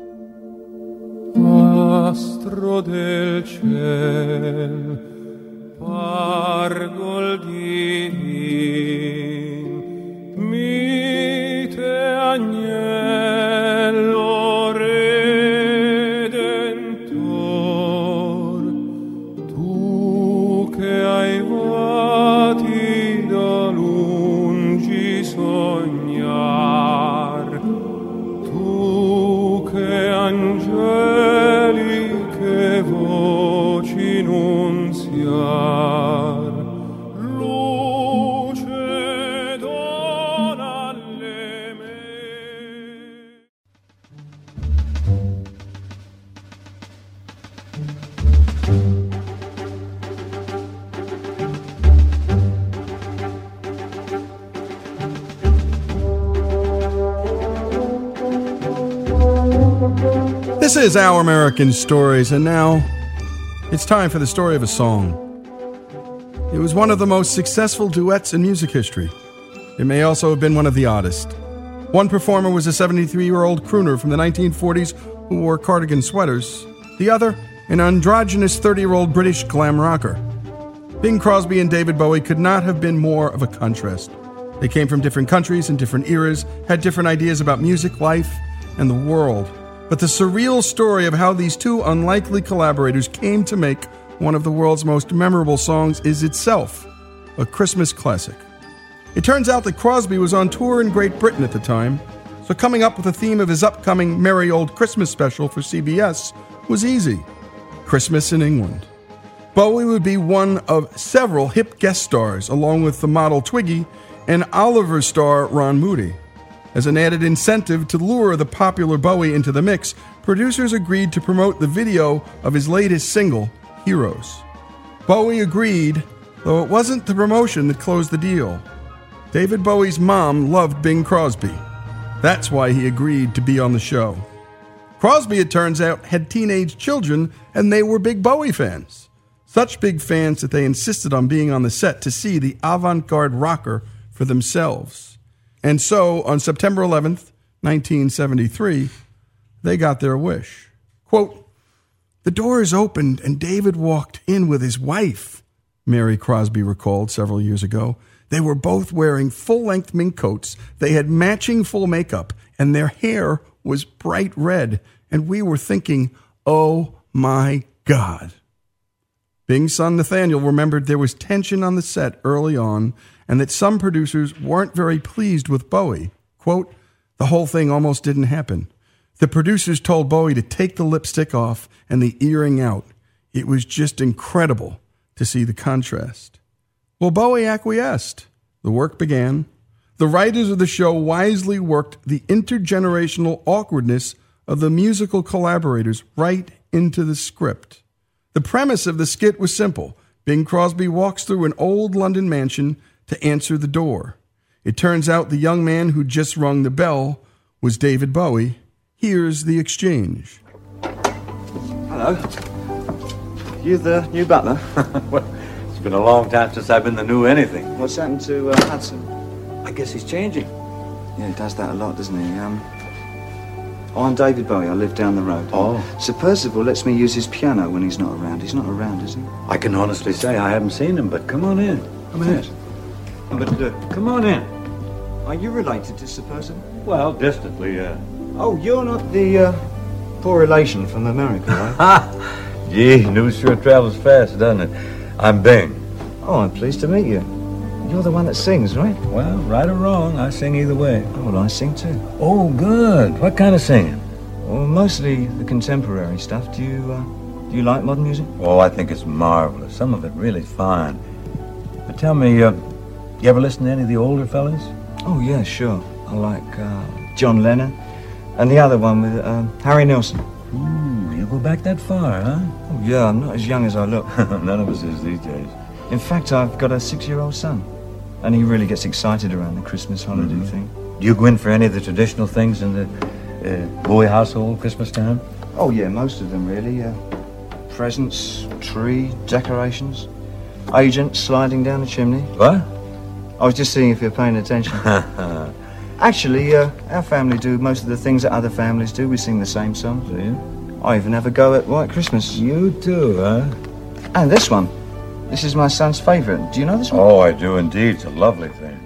Astro del ciel, pargoldin, mite agnello lungi is Our American Stories, and now it's time for the story of a song. It was one of the most successful duets in music history. It may also have been one of the oddest. One performer was a 73 year old crooner from the 1940s who wore cardigan sweaters, the other, an androgynous 30 year old British glam rocker. Bing Crosby and David Bowie could not have been more of a contrast. They came from different countries and different eras, had different ideas about music, life, and the world. But the surreal story of how these two unlikely collaborators came to make one of the world's most memorable songs is itself a Christmas classic. It turns out that Crosby was on tour in Great Britain at the time, so coming up with the theme of his upcoming Merrie Olde Christmas special for CBS was easy Christmas in England. Bowie would be one of several hip guest stars, along with the model Twiggy and Oliver star Ron Moody. As an added incentive to lure the popular Bowie into the mix, producers agreed to promote the video of his latest single, Heroes. Bowie agreed, though it wasn't the promotion that closed the deal. David Bowie's mom loved Bing Crosby. That's why he agreed to be on the show. Crosby, it turns out, had teenage children and they were big Bowie fans. Such big fans that they insisted on being on the set to see the avant garde rocker for themselves. And so, on September 11th, 1973, they got their wish. Quote, The doors opened and David walked in with his wife, Mary Crosby recalled several years ago. They were both wearing full length mink coats, they had matching full makeup, and their hair was bright red. And we were thinking, oh my God. Bing's son Nathaniel remembered there was tension on the set early on and that some producers weren't very pleased with Bowie. Quote, the whole thing almost didn't happen. The producers told Bowie to take the lipstick off and the earring out. It was just incredible to see the contrast. Well, Bowie acquiesced. The work began. The writers of the show wisely worked the intergenerational awkwardness of the musical collaborators right into the script. The premise of the skit was simple Bing Crosby walks through an old London mansion to answer the door. It turns out the young man who just rung the bell was David Bowie. Here's the exchange. Hello. You the new butler? well, it's been a long time since I've been the new anything. What's happened to uh, Hudson? I guess he's changing. Yeah, he does that a lot, doesn't he? Um, oh, I'm David Bowie. I live down the road. Oh. Sir Percival lets me use his piano when he's not around. He's not around, is he? I can honestly say I haven't seen him, but come on in. Come in. But uh, Come on in. are you related to Sir Percival? Well, distantly, yeah. Oh, you're not the uh, poor relation from America, right? Ha! Gee, news sure travels fast, doesn't it? I'm Bing. oh, I'm pleased to meet you. You're the one that sings, right? Well, right or wrong, I sing either way. Oh, well, I sing too. Oh, good. What kind of singing? Well, mostly the contemporary stuff. Do you, uh, do you like modern music? Oh, I think it's marvelous. Some of it really fine. But tell me, uh, you ever listen to any of the older fellas? Oh, yeah, sure. I like uh, John Lennon and the other one with um, Harry Nilsson. Ooh, you go back that far, huh? Oh, yeah, I'm not as young as I look. None of us is these days. In fact, I've got a six-year-old son, and he really gets excited around the Christmas holiday Mhm. thing. Do you go in for any of the traditional things in the uh, Bowie household Christmas time? Oh, yeah, most of them, really. Uh, presents, tree, decorations, agents sliding down the chimney. What? I was just seeing if you're paying attention. Actually, uh, our family do most of the things that other families do. We sing the same songs. Do you? I even have a go at White Christmas. You do, huh? And this one. This is my son's favourite. Do you know this one? Oh, I do indeed. It's a lovely thing.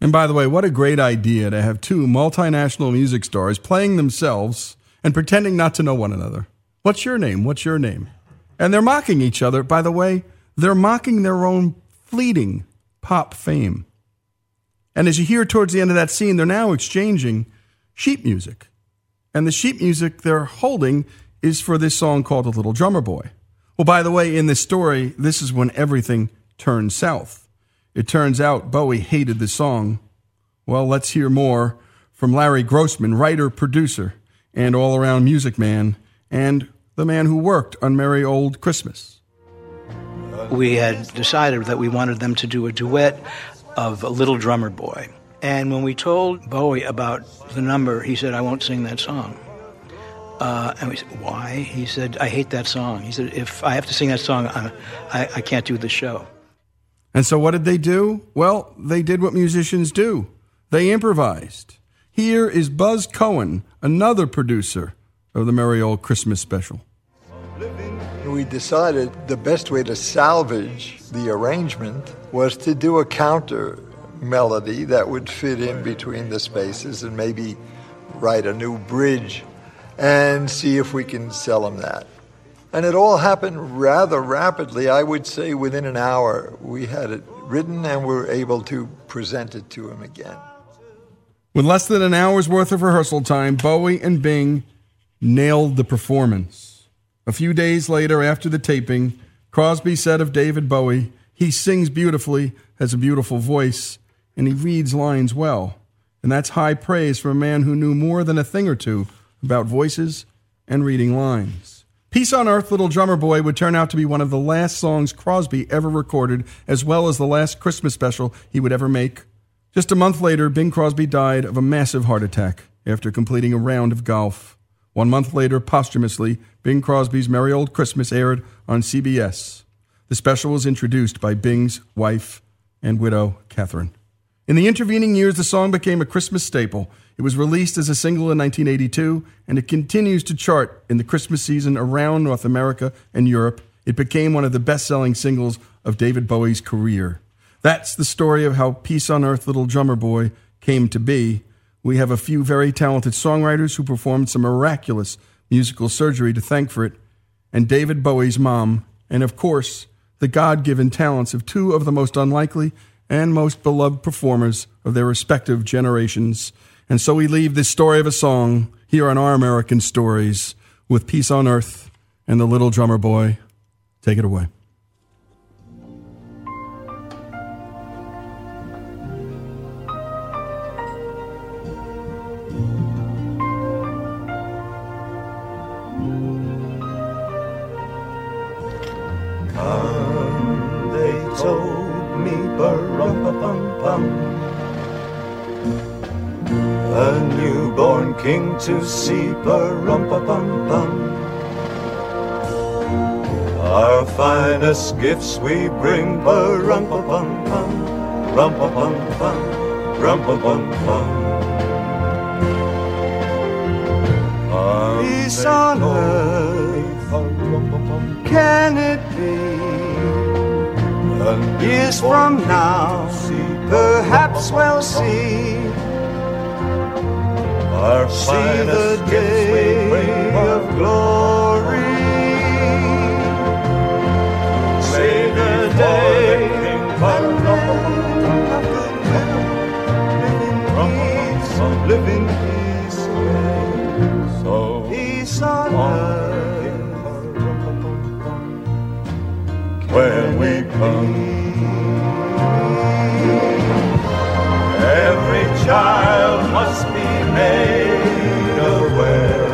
And by the way, what a great idea to have two multinational music stars playing themselves and pretending not to know one another. What's your name? What's your name? And they're mocking each other. By the way, they're mocking their own fleeting pop fame. And as you hear towards the end of that scene, they're now exchanging sheet music. And the sheet music they're holding is for this song called A Little Drummer Boy. Well, by the way, in this story, this is when everything turns south. It turns out Bowie hated the song. Well, let's hear more from Larry Grossman, writer, producer, and all around music man, and the man who worked on Merrie Olde Christmas. We had decided that we wanted them to do a duet of a little drummer boy. And when we told Bowie about the number, he said, I won't sing that song. Uh, and we said, Why? He said, I hate that song. He said, If I have to sing that song, I, I, I can't do the show. And so what did they do? Well, they did what musicians do. They improvised. Here is Buz Kohan, another producer of the Merrie Olde Christmas special. We decided the best way to salvage the arrangement was to do a counter melody that would fit in between the spaces and maybe write a new bridge and see if we can sell them that. And it all happened rather rapidly. I would say within an hour we had it written and were able to present it to him again. With less than an hour's worth of rehearsal time, Bowie and Bing nailed the performance. A few days later, after the taping, Crosby said of David Bowie, he sings beautifully, has a beautiful voice, and he reads lines well. And that's high praise from a man who knew more than a thing or two about voices and reading lines. Peace on Earth, Little Drummer Boy would turn out to be one of the last songs Crosby ever recorded, as well as the last Christmas special he would ever make. Just a month later, Bing Crosby died of a massive heart attack after completing a round of golf. One month later, posthumously, Bing Crosby's Merrie Olde Christmas aired on CBS. The special was introduced by Bing's wife and widow, Kathryn. In the intervening years, the song became a Christmas staple. It was released as a single in 1982, and it continues to chart in the Christmas season around North America and Europe. It became one of the best selling singles of David Bowie's career. That's the story of how Peace on Earth, Little Drummer Boy came to be. We have a few very talented songwriters who performed some miraculous musical surgery to thank for it, and David Bowie's mom, and of course, the God given talents of two of the most unlikely and most beloved performers of their respective generations. And so we leave this story of a song here on Our American Stories with Peace on Earth and the Little Drummer Boy. Take it away. A newborn king to see, bum bum Our finest gifts we bring, bum bum bum rum bum bum rum bum bum Peace on earth, can it be? And years from now, perhaps we'll see. Our see the day of glory. See the day of peace, living peace. so peace on earth when we come. Every child made aware.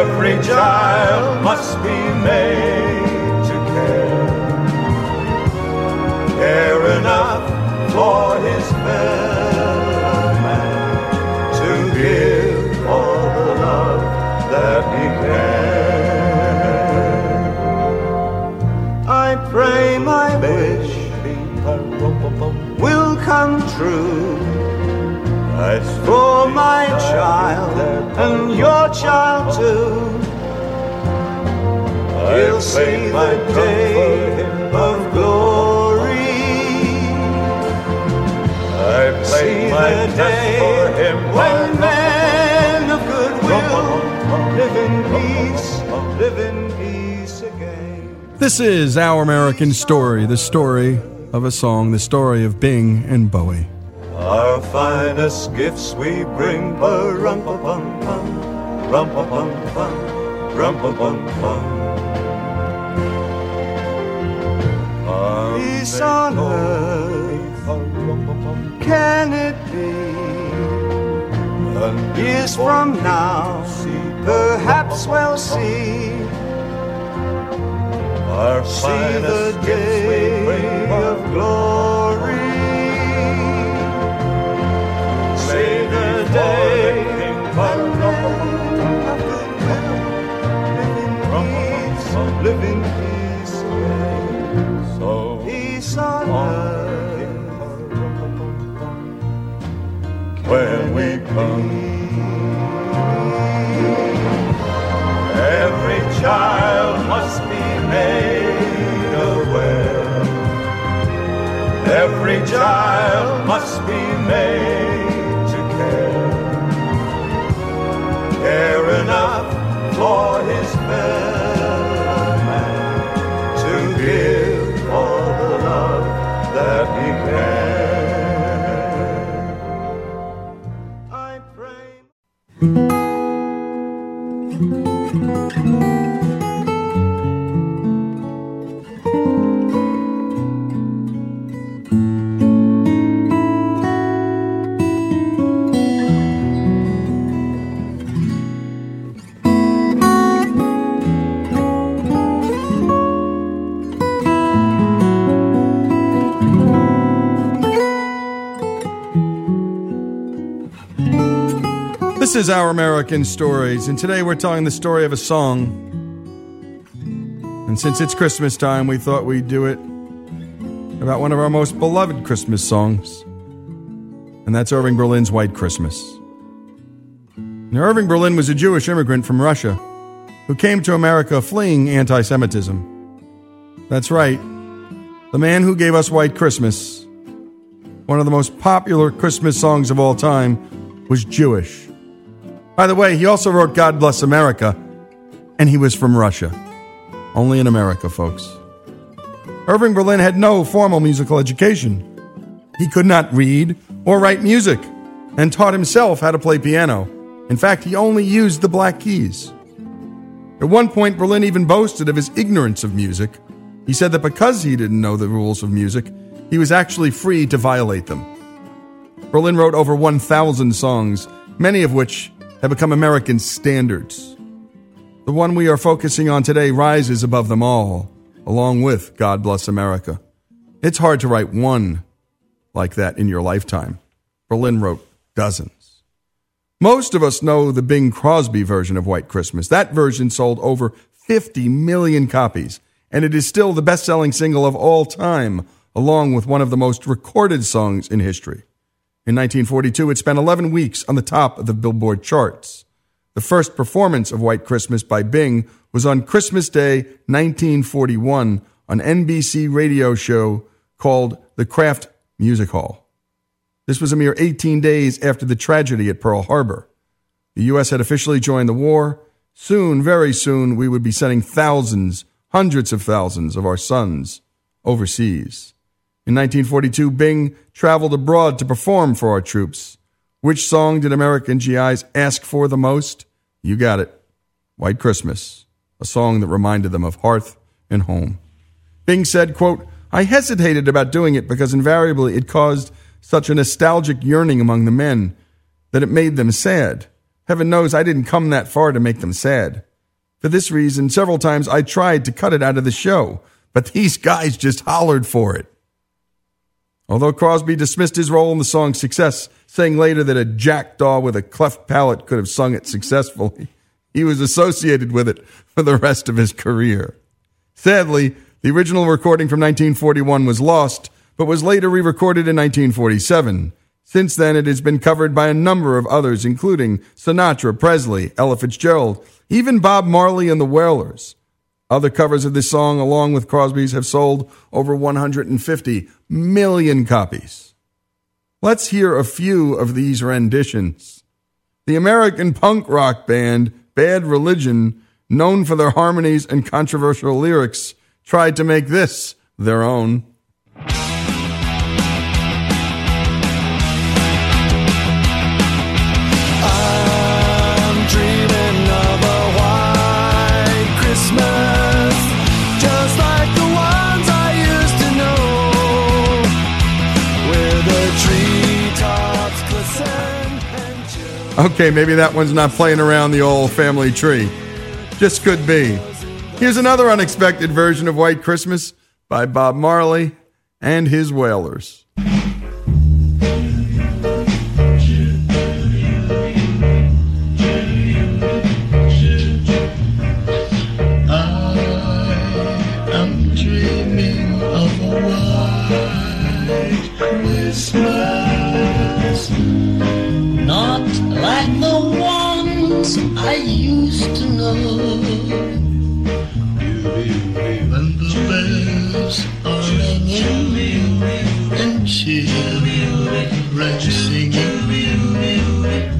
Every child must be made to care. Care enough for his fellow man to give all the love that he can. I pray my wish uh, will come true. As for my child and your child too, he'll see the day of glory. I see the day when men of good will live in peace, live in peace again. This is Our American Story, the story of a song, the story of Bing and Bowie. Our finest gifts we bring, rum pa pum pum, rum pa pum pum, rum pa pum pum. Peace on earth, can it be? Years from now, perhaps we'll see. Our see the day of glory. When we come. Every child must be made aware. Every child must be made to care. Care enough for is Our American Stories, and today we're telling the story of a song. And since it's Christmas time, we thought we'd do it about one of our most beloved Christmas songs, and that's Irving Berlin's White Christmas. Now, Irving Berlin was a Jewish immigrant from Russia who came to America fleeing anti Semitism. That's right, the man who gave us White Christmas, one of the most popular Christmas songs of all time, was Jewish. By the way, he also wrote God Bless America, and he was from Russia. Only in America, folks. Irving Berlin had no formal musical education. He could not read or write music and taught himself how to play piano. In fact, he only used the black keys. At one point, Berlin even boasted of his ignorance of music. He said that because he didn't know the rules of music, he was actually free to violate them. Berlin wrote over 1,000 songs, many of which have become American standards. The one we are focusing on today rises above them all, along with God Bless America. It's hard to write one like that in your lifetime. Berlin wrote dozens. Most of us know the Bing Crosby version of White Christmas. That version sold over 50 million copies, and it is still the best selling single of all time, along with one of the most recorded songs in history. In 1942, it spent 11 weeks on the top of the Billboard charts. The first performance of White Christmas by Bing was on Christmas Day 1941 on NBC radio show called The Kraft Music Hall. This was a mere 18 days after the tragedy at Pearl Harbor. The U.S. had officially joined the war. Soon, very soon, we would be sending thousands, hundreds of thousands of our sons overseas. In 1942, Bing traveled abroad to perform for our troops. Which song did American GIs ask for the most? You got it. White Christmas, a song that reminded them of hearth and home. Bing said, quote, I hesitated about doing it because invariably it caused such a nostalgic yearning among the men that it made them sad. Heaven knows I didn't come that far to make them sad. For this reason, several times I tried to cut it out of the show, but these guys just hollered for it. Although Crosby dismissed his role in the song's success, saying later that a jackdaw with a cleft palate could have sung it successfully, he was associated with it for the rest of his career. Sadly, the original recording from 1941 was lost, but was later re recorded in 1947. Since then, it has been covered by a number of others, including Sinatra, Presley, Ella Fitzgerald, even Bob Marley and the Wailers. Other covers of this song, along with Crosby's, have sold over 150 million copies. Let's hear a few of these renditions. The American punk rock band Bad Religion, known for their harmonies and controversial lyrics, tried to make this their own. Okay, maybe that one's not playing around the old family tree. Just could be. Here's another unexpected version of White Christmas by Bob Marley and his Wailers.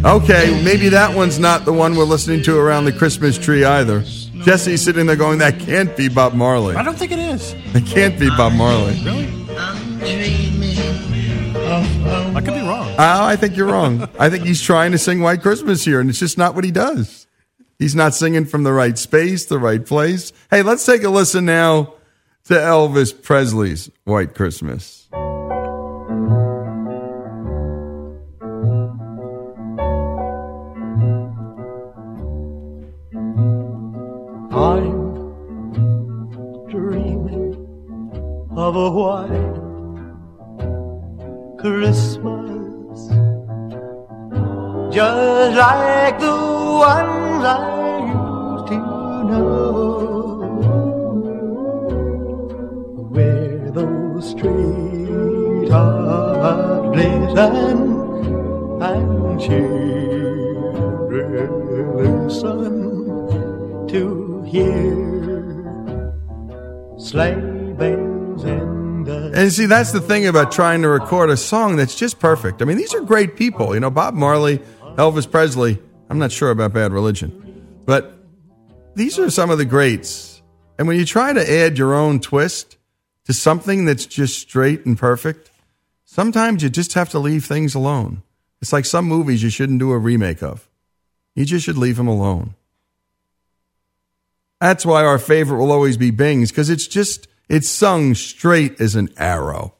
Okay, maybe that one's not the one we're listening to around the Christmas tree either. Jesse's sitting there going, that can't be Bob Marley. I don't think it is. It can't be Bob Marley. Really? I could be wrong. Oh, I think you're wrong. I think he's trying to sing White Christmas here, and it's just not what he does. He's not singing from the right space, the right place. Hey, let's take a listen now to Elvis Presley's White Christmas. Ones I used to know. Where those streets are glisten and children listen to hear sleigh bells in And see, that's the thing about trying to record a song that's just perfect. I mean, these are great people. You know, Bob Marley, Elvis Presley. I'm not sure about Bad Religion, but these are some of the greats. And when you try to add your own twist to something that's just straight and perfect, sometimes you just have to leave things alone. It's like some movies you shouldn't do a remake of. You just should leave them alone. That's why our favorite will always be Bing's because it's just it's sung straight as an arrow.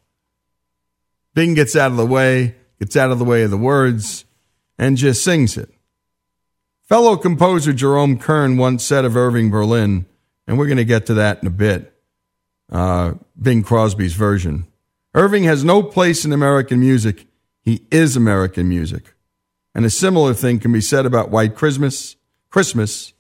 Bing gets out of the way, gets out of the way of the words, and just sings it. Fellow composer Jerome Kern once said of Irving Berlin, and we're going to get to that in a bit, uh, Bing Crosby's version. Irving has no place in American music. He is American music. And a similar thing can be said about White Christmas, Christmas,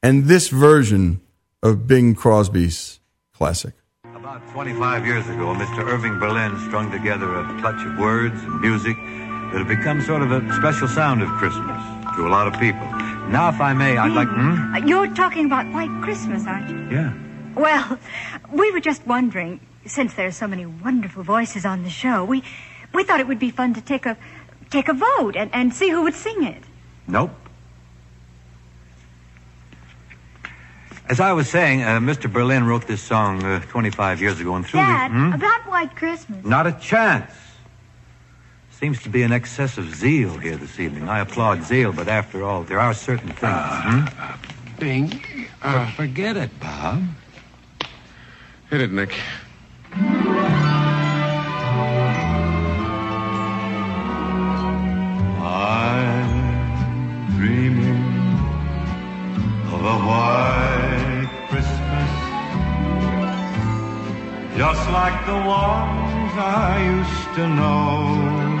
and this version of Bing Crosby's classic. About 25 years ago, Mr. Irving Berlin strung together a clutch of words and music that have become sort of a special sound of Christmas to a lot of people. Now, if I may, I'd like. Hmm? Uh, You're talking about White Christmas, aren't you? Yeah. Well, we were just wondering, since there are so many wonderful voices on the show, we we thought it would be fun to take a take a vote and, and see who would sing it. Nope. As I was saying, uh, Mr. Berlin wrote this song uh, 25 years ago, and through Dad, the. Hmm? about White Christmas. Not a chance. Seems to be an excess of zeal here this evening. I applaud zeal, but after all, there are certain things. hmm? Bing, uh, forget it, Bob. Hit it, Nick. I'm dreaming of a white Christmas, just like the ones I used to know,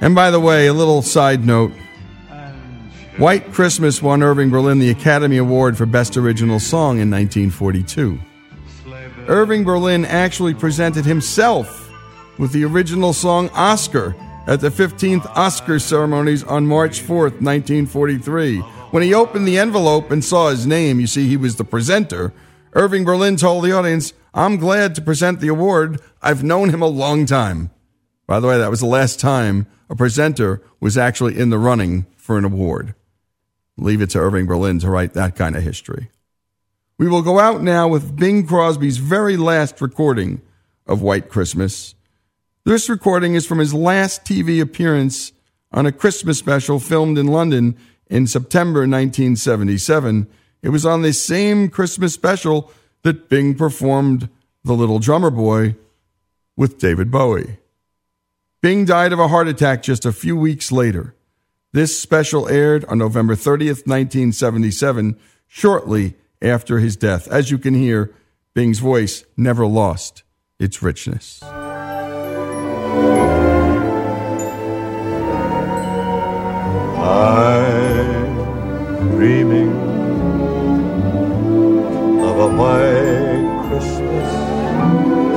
And by the way, a little side note White Christmas won Irving Berlin the Academy Award for Best Original Song in 1942. Irving Berlin actually presented himself with the original song Oscar at the 15th Oscar ceremonies on March 4th, 1943. When he opened the envelope and saw his name, you see, he was the presenter. Irving Berlin told the audience, I'm glad to present the award. I've known him a long time. By the way, that was the last time a presenter was actually in the running for an award. Leave it to Irving Berlin to write that kind of history. We will go out now with Bing Crosby's very last recording of White Christmas. This recording is from his last TV appearance on a Christmas special filmed in London in September 1977. It was on this same Christmas special that Bing performed The Little Drummer Boy with David Bowie. Bing died of a heart attack just a few weeks later. This special aired on November 30th, 1977, shortly after his death. As you can hear, Bing's voice never lost its richness. I'm dreaming of a white Christmas,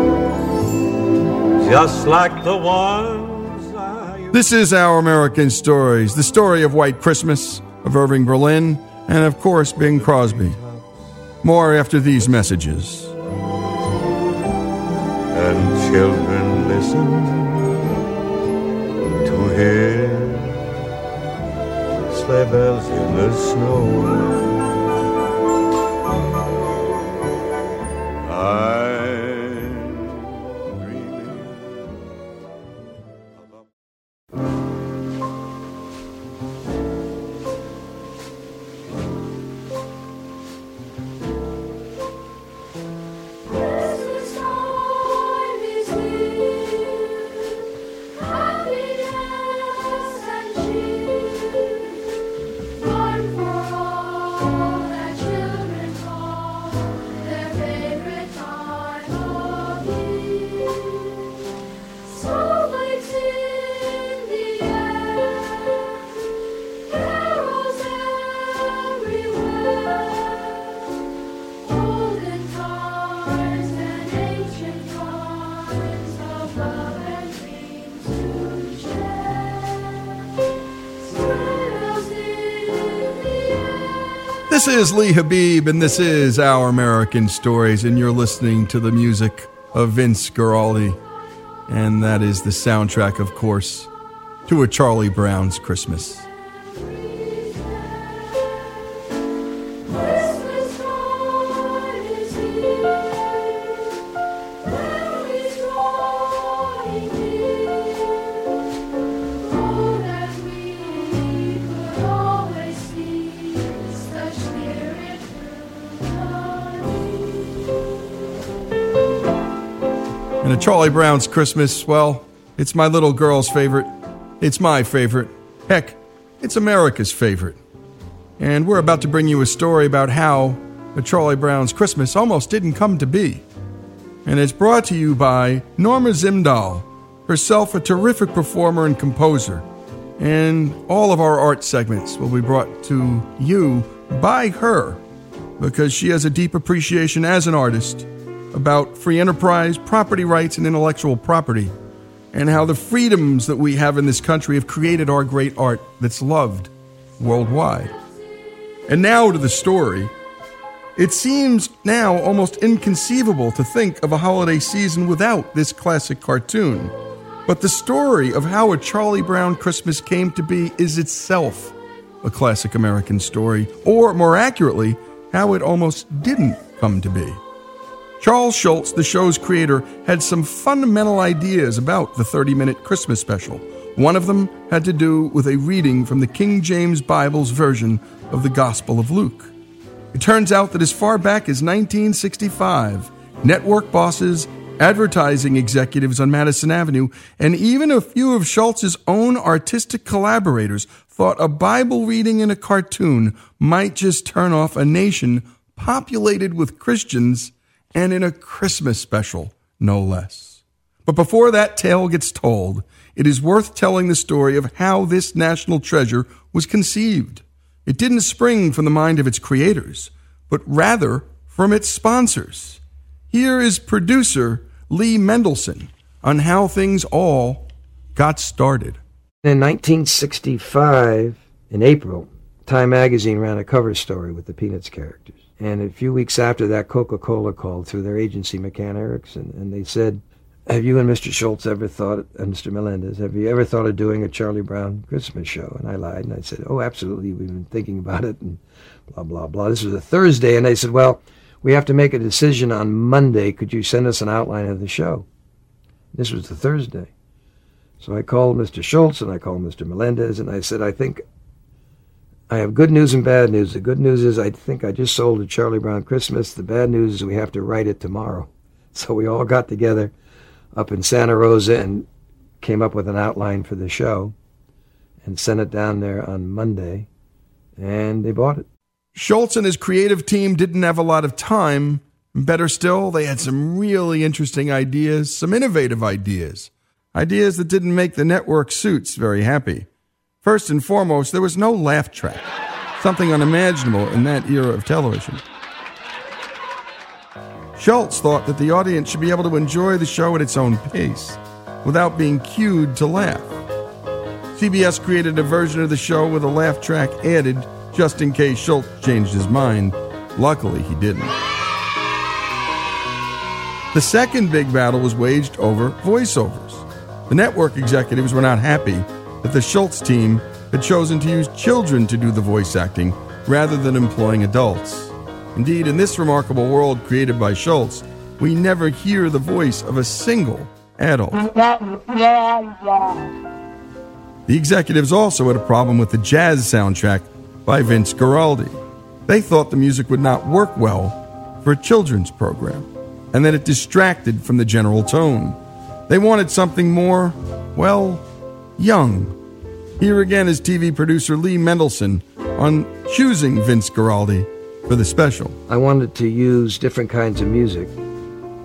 just like the ones I This is Our American Stories, the story of White Christmas, of Irving Berlin, and of course, Bing Crosby. More after these messages. and children listen to hear sleigh bells in the snow. Is Lee Habib, and this is Our American Stories, and you're listening to the music of Vince Guaraldi. And that is the soundtrack, of course, to a Charlie Brown's Christmas. Charlie Brown's Christmas, well, it's my little girl's favorite. It's my favorite. Heck, it's America's favorite. And we're about to bring you a story about how a Charlie Brown's Christmas almost didn't come to be. And it's brought to you by Norma Zimdahl, herself a terrific performer and composer. And all of our art segments will be brought to you by her because she has a deep appreciation as an artist about free enterprise, property rights, and intellectual property, and how the freedoms that we have in this country have created our great art that's loved worldwide. And now to the story. It seems now almost inconceivable to think of a holiday season without this classic cartoon. But the story of how a Charlie Brown Christmas came to be is itself a classic American story, or more accurately, how it almost didn't come to be. Charles Schulz, the show's creator, had some fundamental ideas about the 30 minute Christmas special. One of them had to do with a reading from the King James Bible's version of the Gospel of Luke. It turns out that as far back as 1965, network bosses, advertising executives on Madison Avenue, and even a few of Schulz's own artistic collaborators thought a Bible reading in a cartoon might just turn off a nation populated with Christians and in a Christmas special, no less. But before that tale gets told, it is worth telling the story of how this national treasure was conceived. It didn't spring from the mind of its creators, but rather from its sponsors. Here is producer Lee Mendelson on how things all got started. In 1965, in April, Time magazine ran a cover story with the Peanuts characters. And a few weeks after that, Coca Cola called through their agency, McCann Erickson, and they said, Have you and Mr. Schulz ever thought, uh, and Mr. Melendez, have you ever thought of doing a Charlie Brown Christmas show? And I lied and I said, Oh, absolutely. We've been thinking about it, and blah, blah, blah. This was a Thursday, and they said, Well, we have to make a decision on Monday. Could you send us an outline of the show? This was the Thursday. So I called Mr. Schulz and I called Mr. Melendez, and I said, I think I have good news and bad news. The good news is I think I just sold a Charlie Brown Christmas. The bad news is we have to write it tomorrow. So we all got together up in Santa Rosa and came up with an outline for the show and sent it down there on Monday, and they bought it. Schulz and his creative team didn't have a lot of time. Better still, they had some really interesting ideas, some innovative ideas, ideas that didn't make the network suits very happy. First and foremost, there was no laugh track, something unimaginable in that era of television. Schulz thought that the audience should be able to enjoy the show at its own pace, without being cued to laugh. CBS created a version of the show with a laugh track added just in case Schulz changed his mind. Luckily, he didn't. The second big battle was waged over voiceovers. The network executives were not happy that the Schulz team had chosen to use children to do the voice acting rather than employing adults. Indeed, in this remarkable world created by Schulz, we never hear the voice of a single adult. The executives also had a problem with the jazz soundtrack by Vince Guaraldi. They thought the music would not work well for a children's program, and that it distracted from the general tone. They wanted something more, well, young. Here again is TV producer Lee Mendelson on choosing Vince Guaraldi for the special. I wanted to use different kinds of music.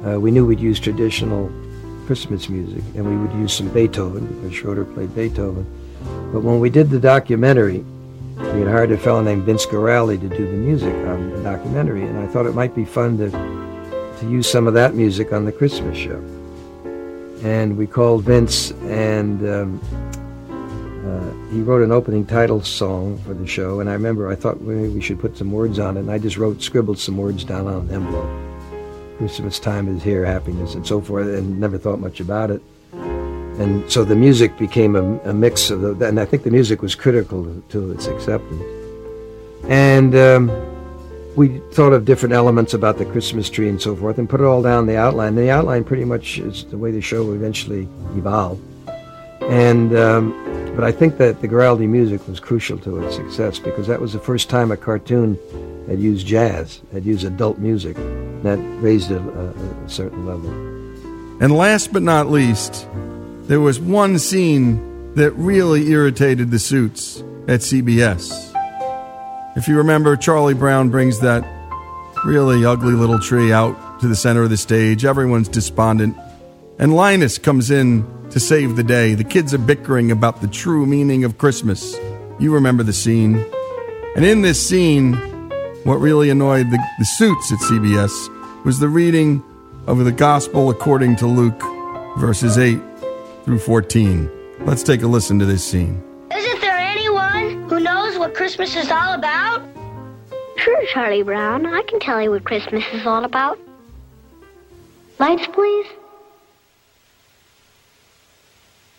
Uh, we knew we'd use traditional Christmas music, and we would use some Beethoven because Schroeder played Beethoven. But when we did the documentary, we had hired a fellow named Vince Guaraldi to do the music on the documentary, and I thought it might be fun to to use some of that music on the Christmas show. And we called Vince, and um, uh, he wrote an opening title song for the show, and I remember I thought maybe we should put some words on it, and I just wrote, scribbled some words down on an envelope. Christmas time is here, happiness, and so forth, and never thought much about it. And so the music became a, a mix of the, and I think the music was critical to, to its acceptance. And um, we thought of different elements about the Christmas tree and so forth, and put it all down the outline. And the outline pretty much is the way the show eventually evolved. And um, but I think that the Guaraldi music was crucial to its success because that was the first time a cartoon had used jazz, had used adult music. That raised it a, a certain level. And last but not least, there was one scene that really irritated the suits at CBS. If you remember, Charlie Brown brings that really ugly little tree out to the center of the stage. Everyone's despondent. And Linus comes in to save the day. The kids are bickering about the true meaning of Christmas. You remember the scene. And in this scene, what really annoyed the, the suits at CBS was the reading of the Gospel according to Luke, verses 8 through 14. Let's take a listen to this scene. Isn't there anyone who knows what Christmas is all about? Sure, Charlie Brown. I can tell you what Christmas is all about. Lights, please.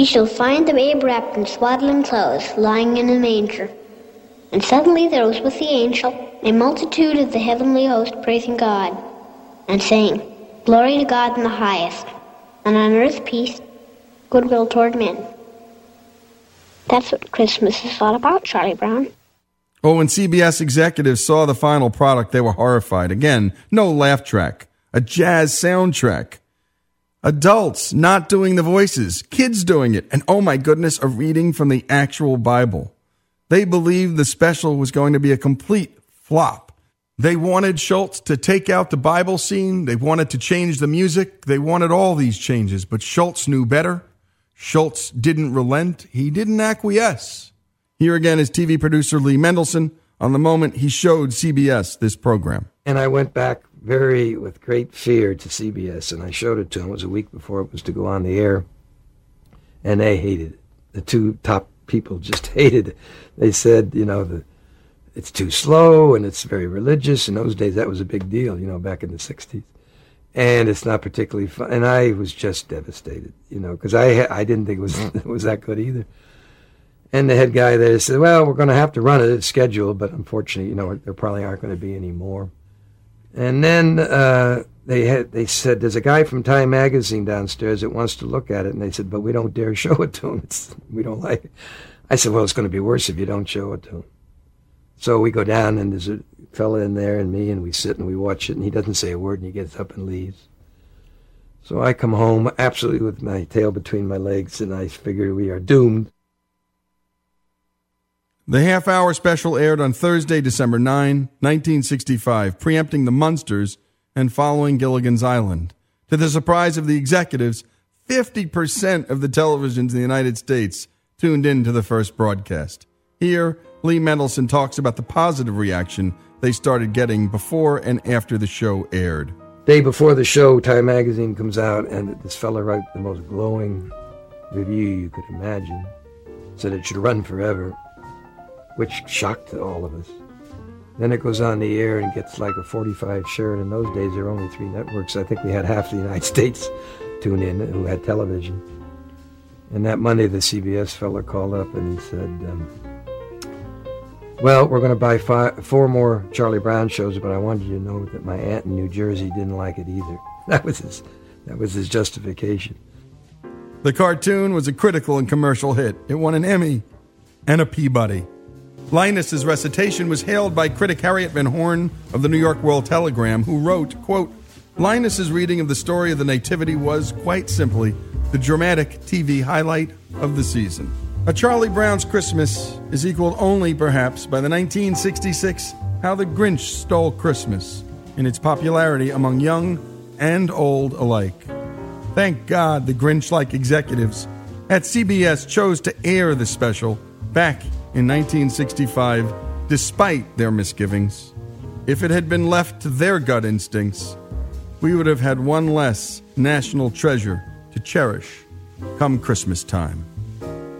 You shall find the babe wrapped in swaddling clothes, lying in a manger. And suddenly there was with the angel a multitude of the heavenly host praising God, and saying, Glory to God in the highest, and on earth peace, goodwill toward men. That's what Christmas is all about, Charlie Brown. Oh, well, when CBS executives saw the final product, they were horrified. Again, no laugh track, a jazz soundtrack. Adults not doing the voices, kids doing it, and oh my goodness, a reading from the actual Bible. They believed the special was going to be a complete flop. They wanted Schulz to take out the Bible scene. They wanted to change the music. They wanted all these changes, but Schulz knew better. Schulz didn't relent. He didn't acquiesce. Here again is TV producer Lee Mendelson on the moment he showed CBS this program. And I went back very with great fear to CBS, and I showed it to them. It was a week before it was to go on the air, and they hated it. The two top people just hated it. They said, you know, the, it's too slow and it's very religious. In those days, that was a big deal, you know, back in the '60s, and it's not particularly fun. And I was just devastated, you know, because I I didn't think it was mm. it was that good either. And the head guy there said, "Well, we're going to have to run it. It's scheduled, but unfortunately, you know, there probably aren't going to be any more." And then uh, they had they said, "There's a guy from Time Magazine downstairs that wants to look at it," and they said, "But we don't dare show it to him. It's, we don't like it." I said, "Well, it's going to be worse if you don't show it to him." So we go down, and there's a fella in there and me, and we sit and we watch it, and he doesn't say a word, and he gets up and leaves. So I come home absolutely with my tail between my legs, and I figure we are doomed. The half hour special aired on Thursday, December 9, 1965, preempting the Munsters and following Gilligan's Island. To the surprise of the executives, 50% of the televisions in the United States tuned in to the first broadcast. Here, Lee Mendelson talks about the positive reaction they started getting before and after the show aired. Day before the show, Time Magazine comes out, and this fella wrote the most glowing review you could imagine. Said it should run forever which shocked all of us. Then it goes on the air and gets like a 45 share. And in those days, there were only three networks. I think we had half the United States tune in who had television. And that Monday, the CBS fella called up and he said, um, "Well, we're going to buy five, four more Charlie Brown shows, but I wanted you to know that my aunt in New Jersey didn't like it either." That was his. That was his justification. The cartoon was a critical and commercial hit. It won an Emmy and a Peabody. Linus's recitation was hailed by critic Harriet Van Horn of the New York World Telegram, who wrote, quote, Linus's reading of the story of the Nativity was, quite simply, the dramatic TV highlight of the season. A Charlie Brown's Christmas is equaled only, perhaps, by the 1966 How the Grinch Stole Christmas in its popularity among young and old alike. Thank God the Grinch like executives at CBS chose to air the special back in 1965 despite their misgivings. If it had been left to their gut instincts, we would have had one less national treasure to cherish come Christmas time.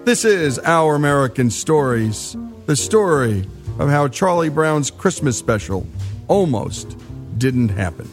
This is Our American Stories, the story of how Charlie Brown's Christmas special almost didn't happen.